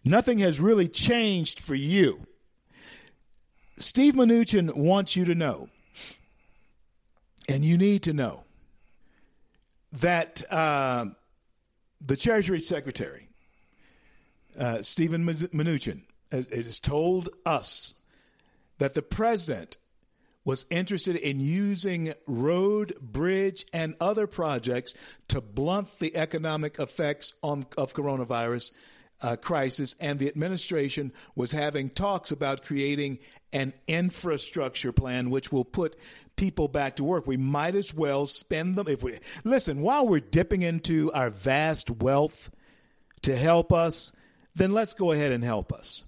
nothing has really changed for you. Steve Mnuchin wants you to know, and you need to know, that uh, the Treasury Secretary, uh, Stephen Mnuchin, has, told us that the president was interested in using road, bridge, and other projects to blunt the economic effects on, of coronavirus uh, crisis, and the administration was having talks about creating an infrastructure plan which will put people back to work. We might as well spend them if we listen while we're dipping into our vast wealth to help us, then let's go ahead and help us.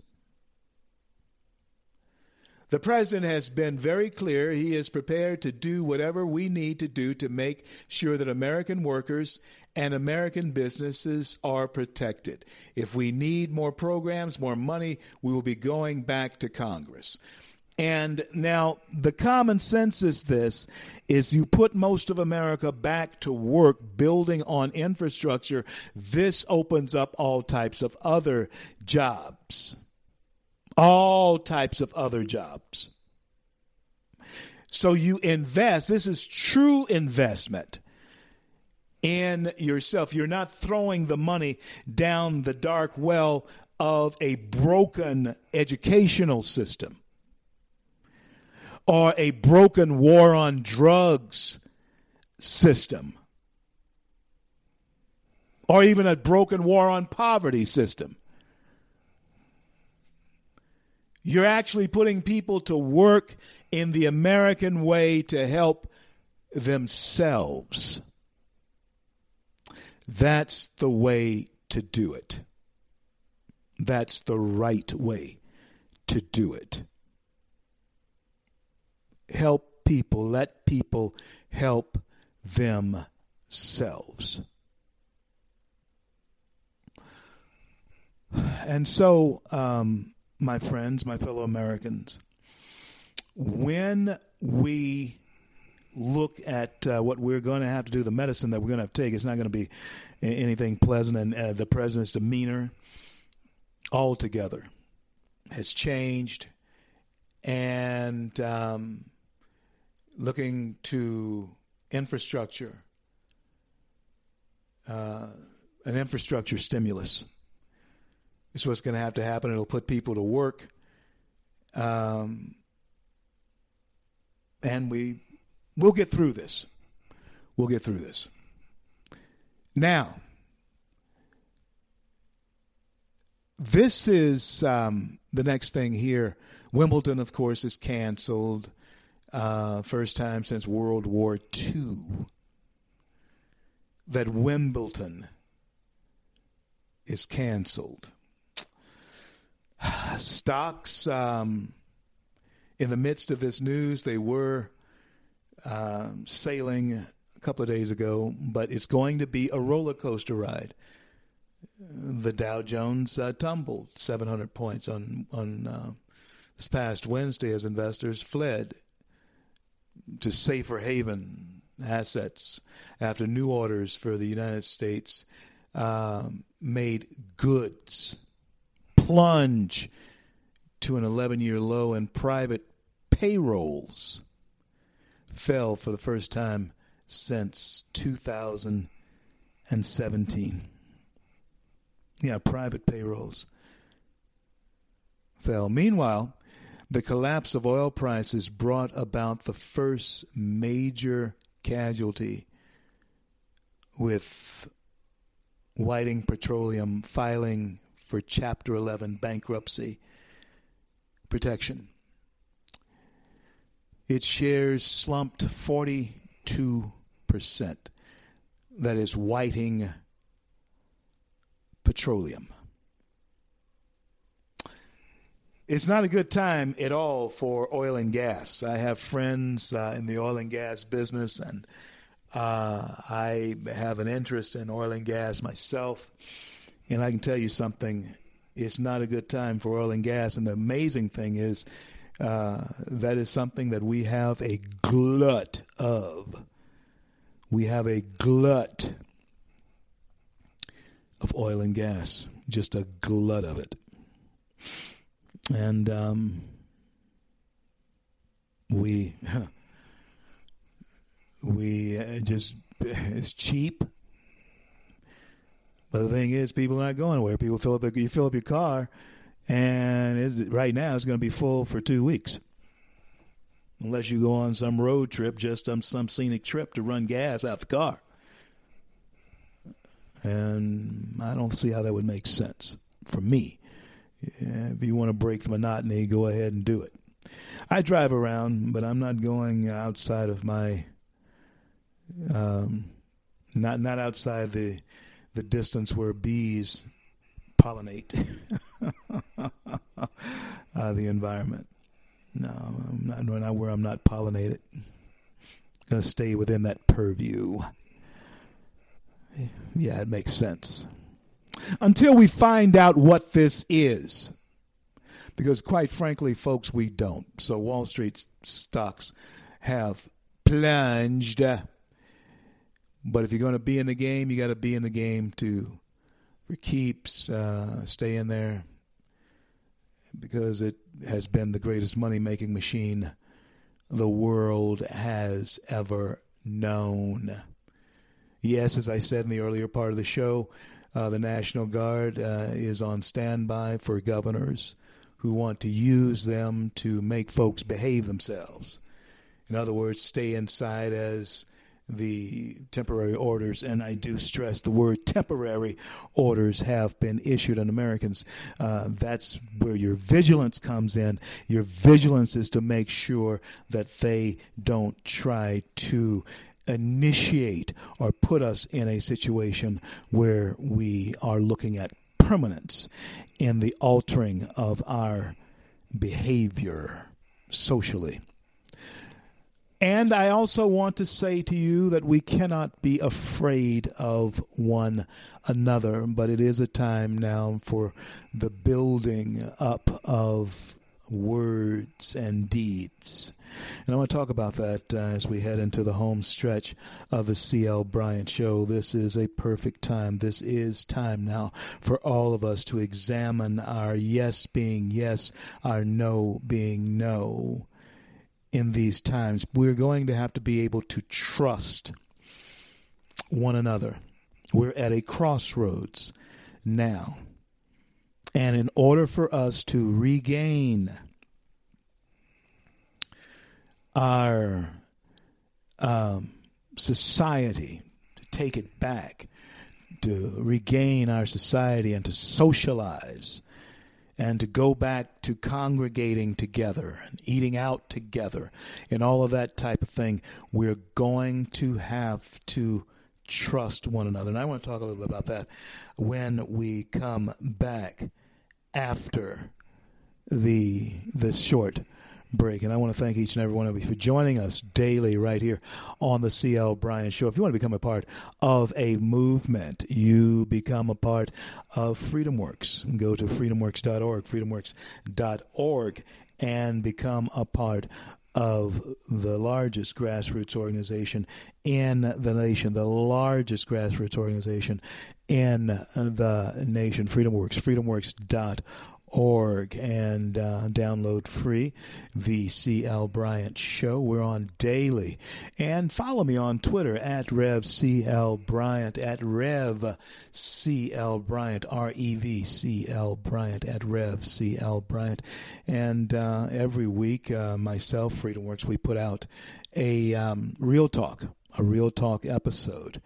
The president has been very clear. He is prepared to do whatever we need to do to make sure that American workers and American businesses are protected. If we need more programs, more money, we will be going back to Congress. And now the common sense is this is you put most of America back to work building on infrastructure, this opens up all types of other jobs. All types of other jobs. So you invest, this is true investment in yourself. You're not throwing the money down the dark well of a broken educational system or a broken war on drugs system or even a broken war on poverty system. You're actually putting people to work in the American way to help themselves. That's the way to do it. That's the right way to do it. Help people, let people help themselves. And so, um, my friends, my fellow Americans, when we look at uh, what we're going to have to do, the medicine that we're going to have to take, it's not going to be anything pleasant, and uh, the president's demeanor altogether has changed, and um, looking to infrastructure, uh, an infrastructure stimulus. It's what's going to have to happen. It'll put people to work. Um, and we we'll get through this. We'll get through this. Now, this is um, the next thing here. Wimbledon, of course, is canceled. Uh, first time since World War II that Wimbledon is canceled. Stocks, um, in the midst of this news, they were um, sailing a couple of days ago, but it's going to be a roller coaster ride. The Dow Jones uh, tumbled 700 points on on uh, this past Wednesday as investors fled to safer haven assets after new orders for the United States um, made goods plunge to an 11 year low and private payrolls fell for the first time since 2017. Yeah, private payrolls fell. Meanwhile, the collapse of oil prices brought about the first major casualty with Whiting Petroleum filing for Chapter 11 bankruptcy protection. Its shares slumped 42%. That is Whiting Petroleum. It's not a good time at all for oil and gas. I have friends uh, in the oil and gas business, and uh, I have an interest in oil and gas myself. And I can tell you something it's not a good time for oil and gas. And the amazing thing is, uh, that is something that we have a glut of. We have a glut of oil and gas, just a glut of it. And um, we we uh, just it's cheap. But the thing is, people are not going anywhere. People fill up you fill up your car and right now it's going to be full for two weeks. Unless you go on some road trip, just um, some scenic trip to run gas out the car. And I don't see how that would make sense for me. If you want to break the monotony, go ahead and do it. I drive around, but I'm not going outside of my, um, not not outside the the distance where bees pollinate uh, the environment. No, I'm not, not where I'm not pollinated. Going to stay within that purview. Yeah, it makes sense. Until we find out what this is. Because, quite frankly, folks, we don't. So, Wall Street stocks have plunged. But if you're going to be in the game, you got to be in the game to for keeps. Uh, stay in there because it has been the greatest money making machine the world has ever known. Yes, as I said in the earlier part of the show, uh, the National Guard uh, is on standby for governors who want to use them to make folks behave themselves. In other words, stay inside as the temporary orders, and I do stress the word temporary orders have been issued on Americans. Uh, that's where your vigilance comes in. Your vigilance is to make sure that they don't try to initiate or put us in a situation where we are looking at permanence in the altering of our behavior socially. And I also want to say to you that we cannot be afraid of one another, but it is a time now for the building up of words and deeds. And I want to talk about that uh, as we head into the home stretch of the C.L. Bryant Show. This is a perfect time. This is time now for all of us to examine our yes being yes, our no being no in these times. We're going to have to be able to trust one another. We're at a crossroads now. And in order for us to regain our um, society, to take it back, to regain our society and to socialize, and to go back to congregating together and eating out together and all of that type of thing, we're going to have to trust one another. And I want to talk a little bit about that when we come back after the the short break. And I want to thank each and every one of you for joining us daily right here on the CL Bryant Show. If you want to become a part of a movement, you become a part of FreedomWorks. Go to freedomworks.org, freedomworks.org, and become a part of the largest grassroots organization in the nation, the largest grassroots organization in the nation, Freedom FreedomWorks, freedomworks.org org and uh, download free the CL Bryant Show. We're on daily. And follow me on Twitter at Rev CL Bryant, at Rev CL Bryant, R E V C L Bryant, at Rev CL Bryant. And uh, every week, uh, myself, FreedomWorks, we put out a um, Real Talk, a Real Talk episode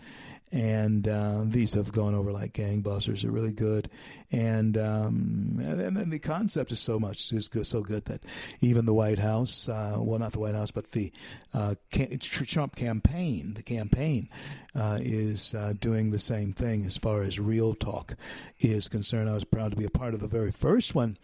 and uh, these have gone over like gangbusters. They're really good, and um, and the concept is so much is good, so good that even the White House, uh, well, not the White House, but the uh, Trump campaign, the campaign uh, is uh, doing the same thing as far as real talk is concerned. I was proud to be a part of the very first one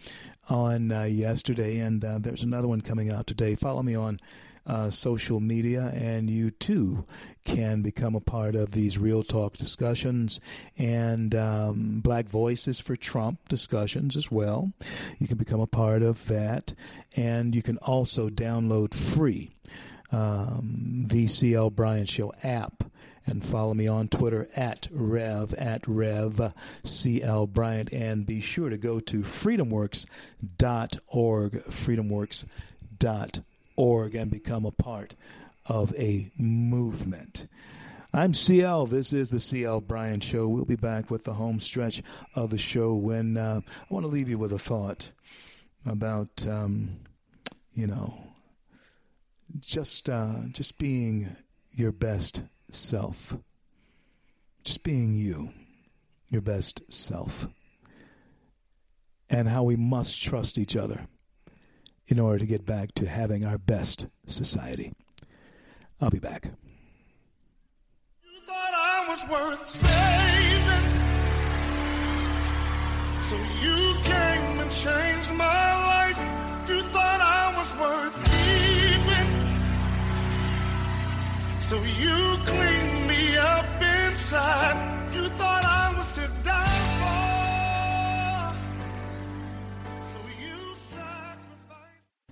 on uh, yesterday, and there's another one coming out today. Follow me on uh, social media, and you too can become a part of these real talk discussions and um, Black Voices for Trump discussions as well. You can become a part of that, and you can also download free um, VCL Bryant Show app and follow me on Twitter at Rev at Rev CL Bryant and be sure to go to freedomworks.org freedomworks.org org and become a part of a movement. I'm CL. This is the CL Bryant Show. We'll be back with the home stretch of the show when uh, I want to leave you with a thought about, um, you know, just uh, just being your best self, just being you, your best self, and how we must trust each other in order to get back to having our best society. I'll be back. You thought I was worth saving. So you came and changed my life. You thought I was worth keeping. So you cleaned me up inside.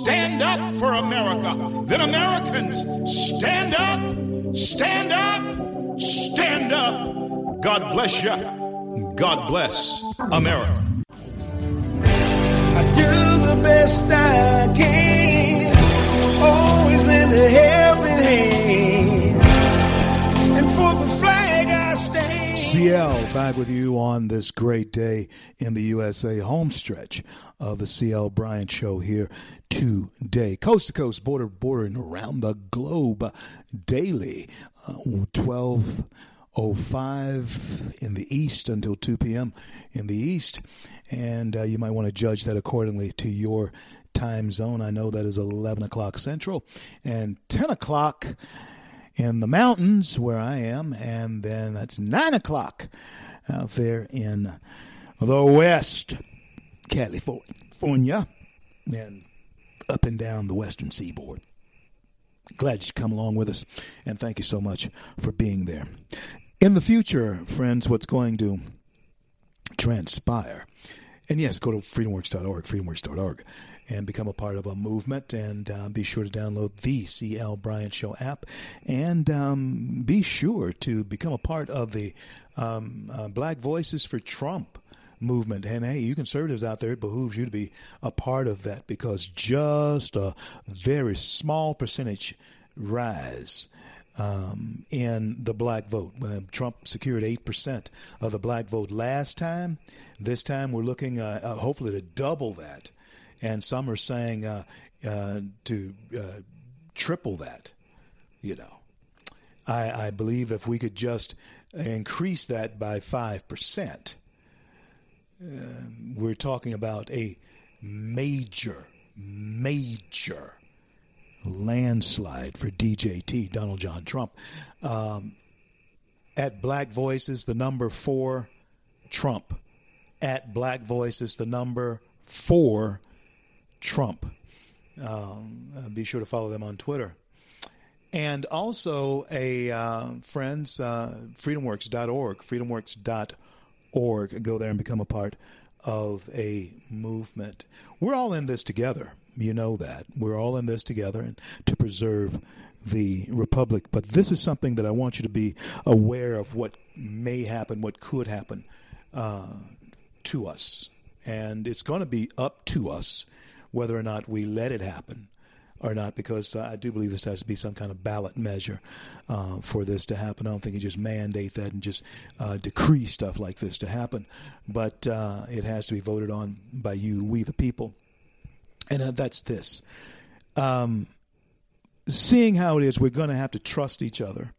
Stand up for America. Then Americans, stand up, stand up, stand up. God bless you. God bless America. I do the best I can. Always lend a helping hand. And for the flag I stand. CL back with you on this great day in the USA home stretch of the CL Bryant Show here today. Coast to coast, border to border, and around the globe daily. Uh, 1205 in the east until 2 p.m. in the east. And uh, you might want to judge that accordingly to your time zone. I know that is 11 o'clock central and 10 o'clock in the mountains where I am, and then that's nine o'clock out there in the West California and up and down the western seaboard. Glad you come along with us, and thank you so much for being there. In the future, friends, what's going to transpire? And yes, go to freedomworks.org, freedomworks.org, and become a part of a movement. And uh, be sure to download the CL Bryant Show app. And um, be sure to become a part of the um, uh, Black Voices for Trump movement. And hey, you conservatives out there, it behooves you to be a part of that because just a very small percentage rise um, in the black vote. Uh, Trump secured 8% of the black vote last time. This time we're looking uh, uh, hopefully to double that. And some are saying uh, uh, to uh, triple that, you know. I, I believe if we could just increase that by 5%, we're talking about a major, major landslide for DJT, Donald John Trump. Um, at Black Voices, the number four, Trump. At Black Voices, the number four, Trump. Um, be sure to follow them on Twitter. And also, a uh, friends, uh, freedomworks.org, freedomworks.org. Go there and become a part of a movement. We're all in this together. You know that. We're all in this together and to preserve the republic. But this is something that I want you to be aware of what may happen, what could happen uh, to us. And it's going to be up to us whether or not we let it happen or not, because uh, I do believe this has to be some kind of ballot measure uh, for this to happen. I don't think you just mandate that and just uh, decree stuff like this to happen, but uh, it has to be voted on by you, we the people. And uh, that's this. Um, seeing how it is, we're going to have to trust each other.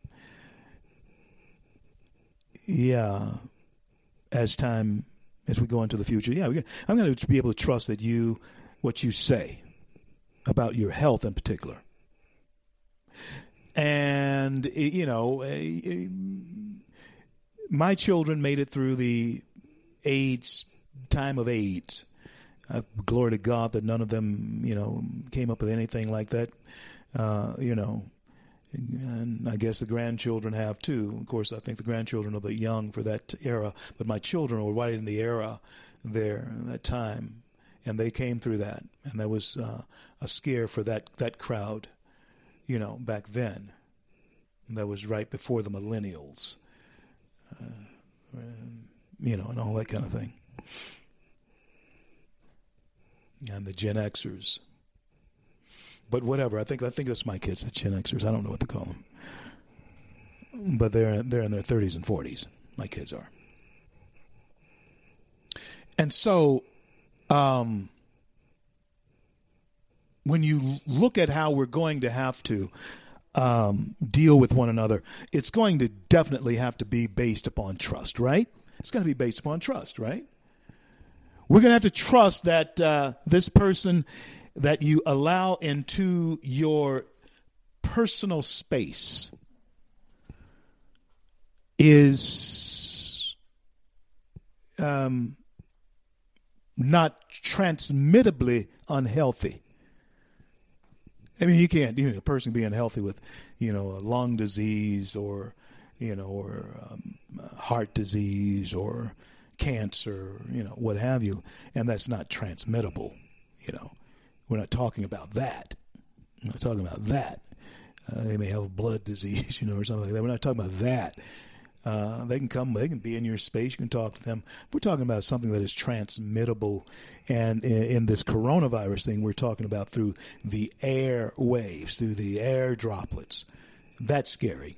Yeah, as time as we go into the future, yeah, I'm going to be able to trust that you, what you say about your health in particular, and you know, my children made it through the AIDS time of AIDS uh, glory to God that none of them, you know, came up with anything like that. Uh, you know, and I guess the grandchildren have too. Of course, I think the grandchildren are a bit young for that era, but my children were right in the era there, in that time, and they came through that, and that was uh, a scare for that that crowd, you know, back then. And that was right before the millennials, uh, and, you know, and all that kind of thing and the Gen Xers. But whatever, I think I think that's my kids, the Gen Xers. I don't know what to call them, but they're they're in their thirties and forties. My kids are, and so, um, when you look at how we're going to have to um, deal with one another, it's going to definitely have to be based upon trust, right? It's going to be based upon trust, right? We're going to have to trust that uh, this person that you allow into your personal space is um, not transmittably unhealthy. I mean, you can't, you know, a person be unhealthy with, you know, a lung disease or, you know, or um, heart disease or cancer, you know, what have you, and that's not transmittable. You know, we're not talking about that. We're not talking about that. Uh, they may have a blood disease, you know, or something like that. We're not talking about that. Uh, they can come, they can be in your space, you can talk to them. We're talking about something that is transmittable. And in, in this coronavirus thing, we're talking about through the air waves, through the air droplets. That's scary.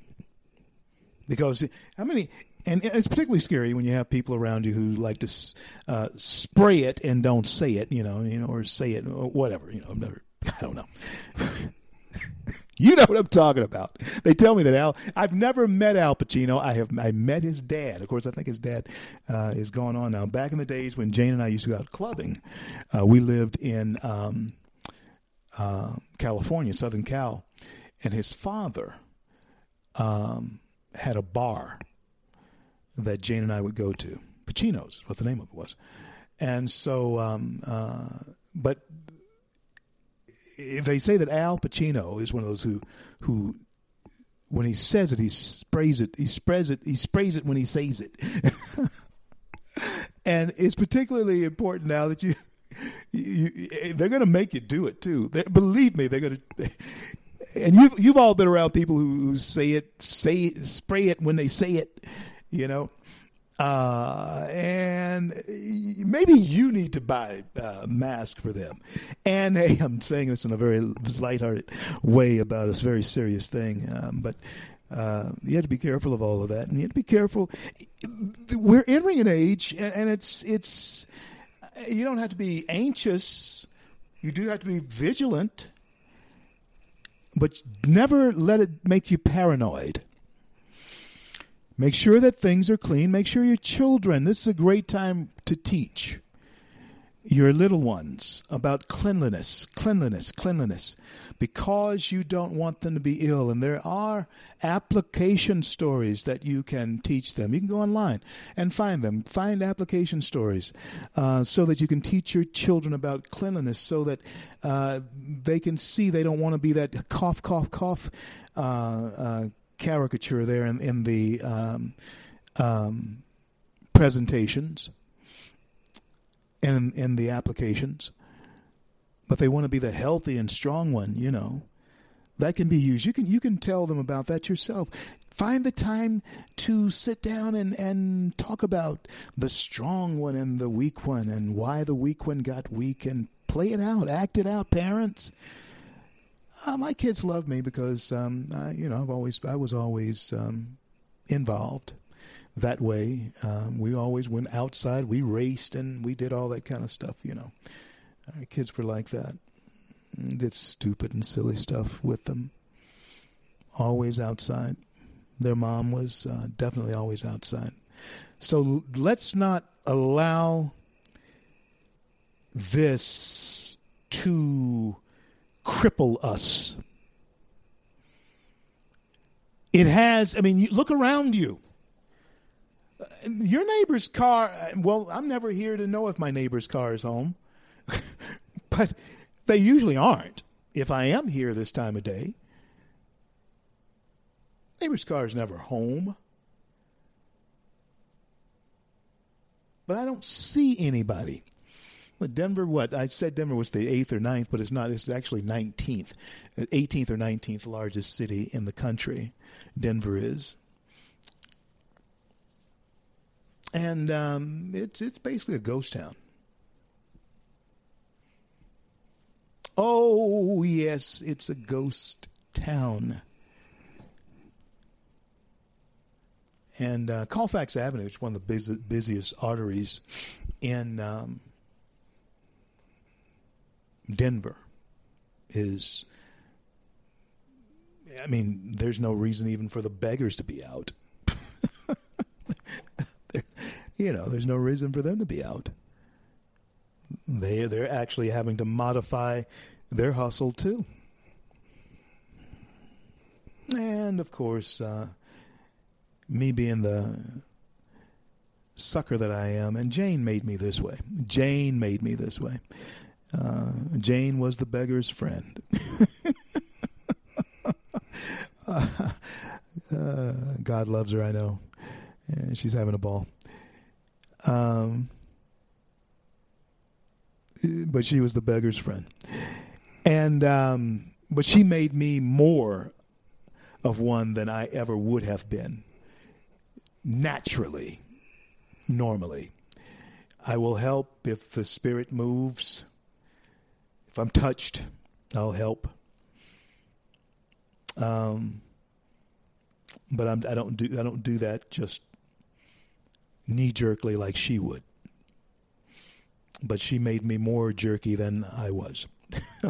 Because how many, and it's particularly scary when you have people around you who like to uh, spray it and don't say it, you know, you know, or say it or whatever, you know. Never, I don't know. you know what I'm talking about. They tell me that Al. I've never met Al Pacino. I have. I met his dad. Of course, I think his dad uh, is gone on now. Back in the days when Jane and I used to go out clubbing, uh, we lived in um, uh, California, Southern Cal, and his father um, had a bar that Jane and I would go to. Pacino's, what the name of it was, and so, um, uh, but they say that Al Pacino is one of those who who when he says it he sprays it he sprays it he sprays it when he says it. And it's particularly important now that you, you they're going to make you do it too. They, believe me they're going to and you've you've all been around people who, who say it say spray it when they say it you know uh, and maybe you need to buy a mask for them. And hey, I'm saying this in a very lighthearted way about a very serious thing, um, but uh, you have to be careful of all of that, and you have to be careful. We're entering an age, and it's it's you don't have to be anxious. You do have to be vigilant, but never let it make you paranoid. Make sure that things are clean. Make sure your children, this is a great time to teach your little ones about cleanliness, cleanliness, cleanliness, because you don't want them to be ill. And there are application stories that you can teach them. You can go online and find them, find application stories uh, so that you can teach your children about cleanliness so that uh, they can see they don't want to be that cough, cough, cough. Uh, uh caricature there in, in the um, um, presentations and in, in the applications. But they want to be the healthy and strong one, you know. That can be used. You can you can tell them about that yourself. Find the time to sit down and, and talk about the strong one and the weak one and why the weak one got weak and play it out, act it out, parents uh, my kids love me because um, I, you know I've always I was always um, involved that way. Um, we always went outside. We raced and we did all that kind of stuff. You know, our kids were like that. Did stupid and silly stuff with them. Always outside. Their mom was uh, definitely always outside. So let's not allow this to cripple us. It has, I mean, you look around you. Your neighbor's car, well, I'm never here to know if my neighbor's car is home, but they usually aren't if I am here this time of day. Neighbor's car is never home. But I don't see anybody. Denver, what? I said Denver was the eighth or ninth, but it's not. It's actually 19th, 18th or 19th largest city in the country. Denver is. And um, it's, it's basically a ghost town. Oh, yes, it's a ghost town. And uh, Colfax Avenue, is one of the busy, busiest arteries in um, Denver is I mean, there's no reason even for the beggars to be out. you know, there's no reason for them to be out. they they're actually having to modify their hustle too. And of course, uh, me being the sucker that I am, and Jane made me this way. Jane made me this way. Uh, Jane was the beggar's friend. uh, God loves her, I know. And she's having a ball. Um, but she was the beggar's friend. And, um, but she made me more of one than I ever would have been naturally, normally. I will help if the Spirit moves. If I'm touched, I'll help. Um, but I'm, I don't do I don't do that just knee jerkly like she would. But she made me more jerky than I was.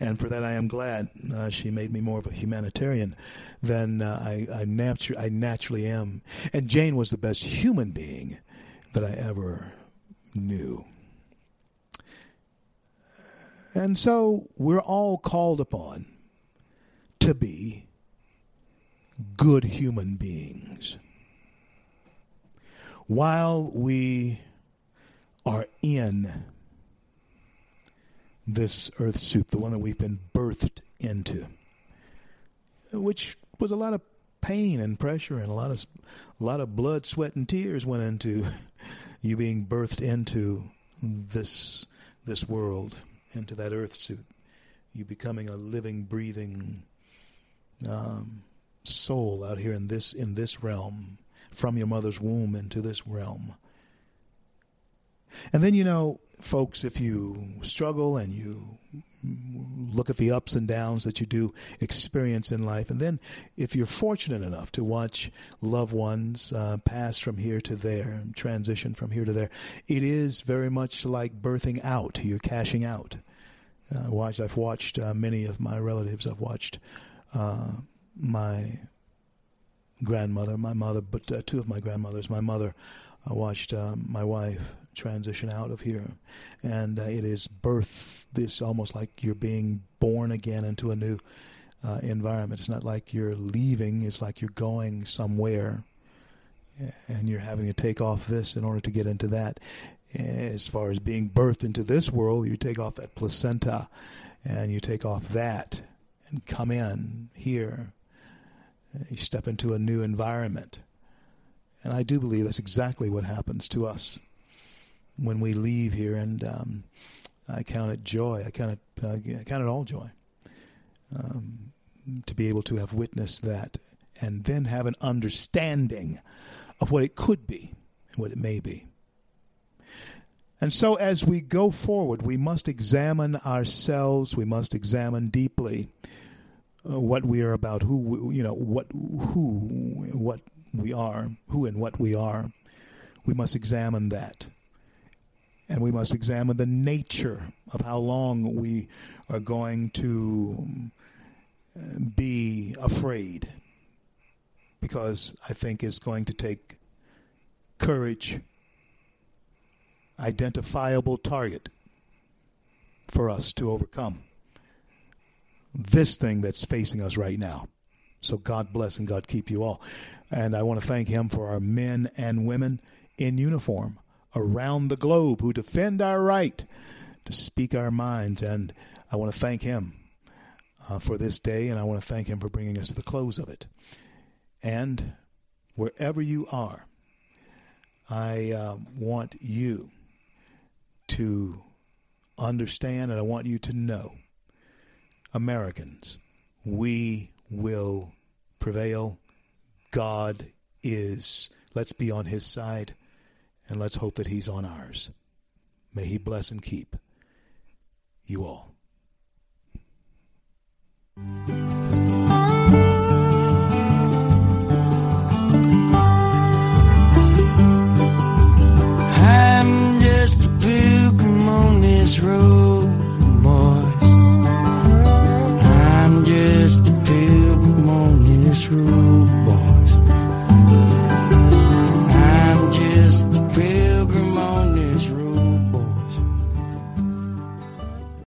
and for that I am glad. Uh, she made me more of a humanitarian than uh, I, I, natu- I naturally am. And Jane was the best human being that I ever knew. And so we're all called upon to be good human beings. While we are in this earth suit, the one that we've been birthed into, which was a lot of pain and pressure and a lot of a lot of blood, sweat, and tears went into you being birthed into this this world, into that earth suit. You becoming a living, breathing um, soul out here in this in this realm, from your mother's womb into this realm. And then you know, folks, if you struggle and you look at the ups and downs that you do experience in life, and then if you're fortunate enough to watch loved ones uh, pass from here to there, transition from here to there, it is very much like birthing out. You're cashing out. Uh, watched, I've watched uh, many of my relatives. I've watched uh, my grandmother, my mother, but uh, two of my grandmothers. My mother, I watched uh, my wife transition out of here, and uh, it is birth. This almost like you're being born again into a new uh, environment. It's not like you're leaving; it's like you're going somewhere, and you're having to take off this in order to get into that. As far as being birthed into this world, you take off that placenta, and you take off that, and come in here you step into a new environment. And I do believe that's exactly what happens to us when we leave here. And um, I count it joy. I count it, uh, I count it all joy um, to be able to have witnessed that and then have an understanding of what it could be and what it may be. And so, as we go forward, we must examine ourselves, we must examine deeply uh, what we are about, who you know, what who what we are, who and what we are. We must examine that, and we must examine the nature of how long we are going to um, be afraid, because I think it's going to take courage, identifiable target for us to overcome this thing that's facing us right now. So God bless and God keep you all. And I want to thank Him for our men and women in uniform around the globe who defend our right to speak our minds. And I want to thank Him uh, for this day, and I want to thank Him for bringing us to the close of it. And wherever you are, I uh, want you to understand and I want you to know Americans, we will prevail. God is. Let's be on his side and let's hope that He's on ours. May He bless and keep you all.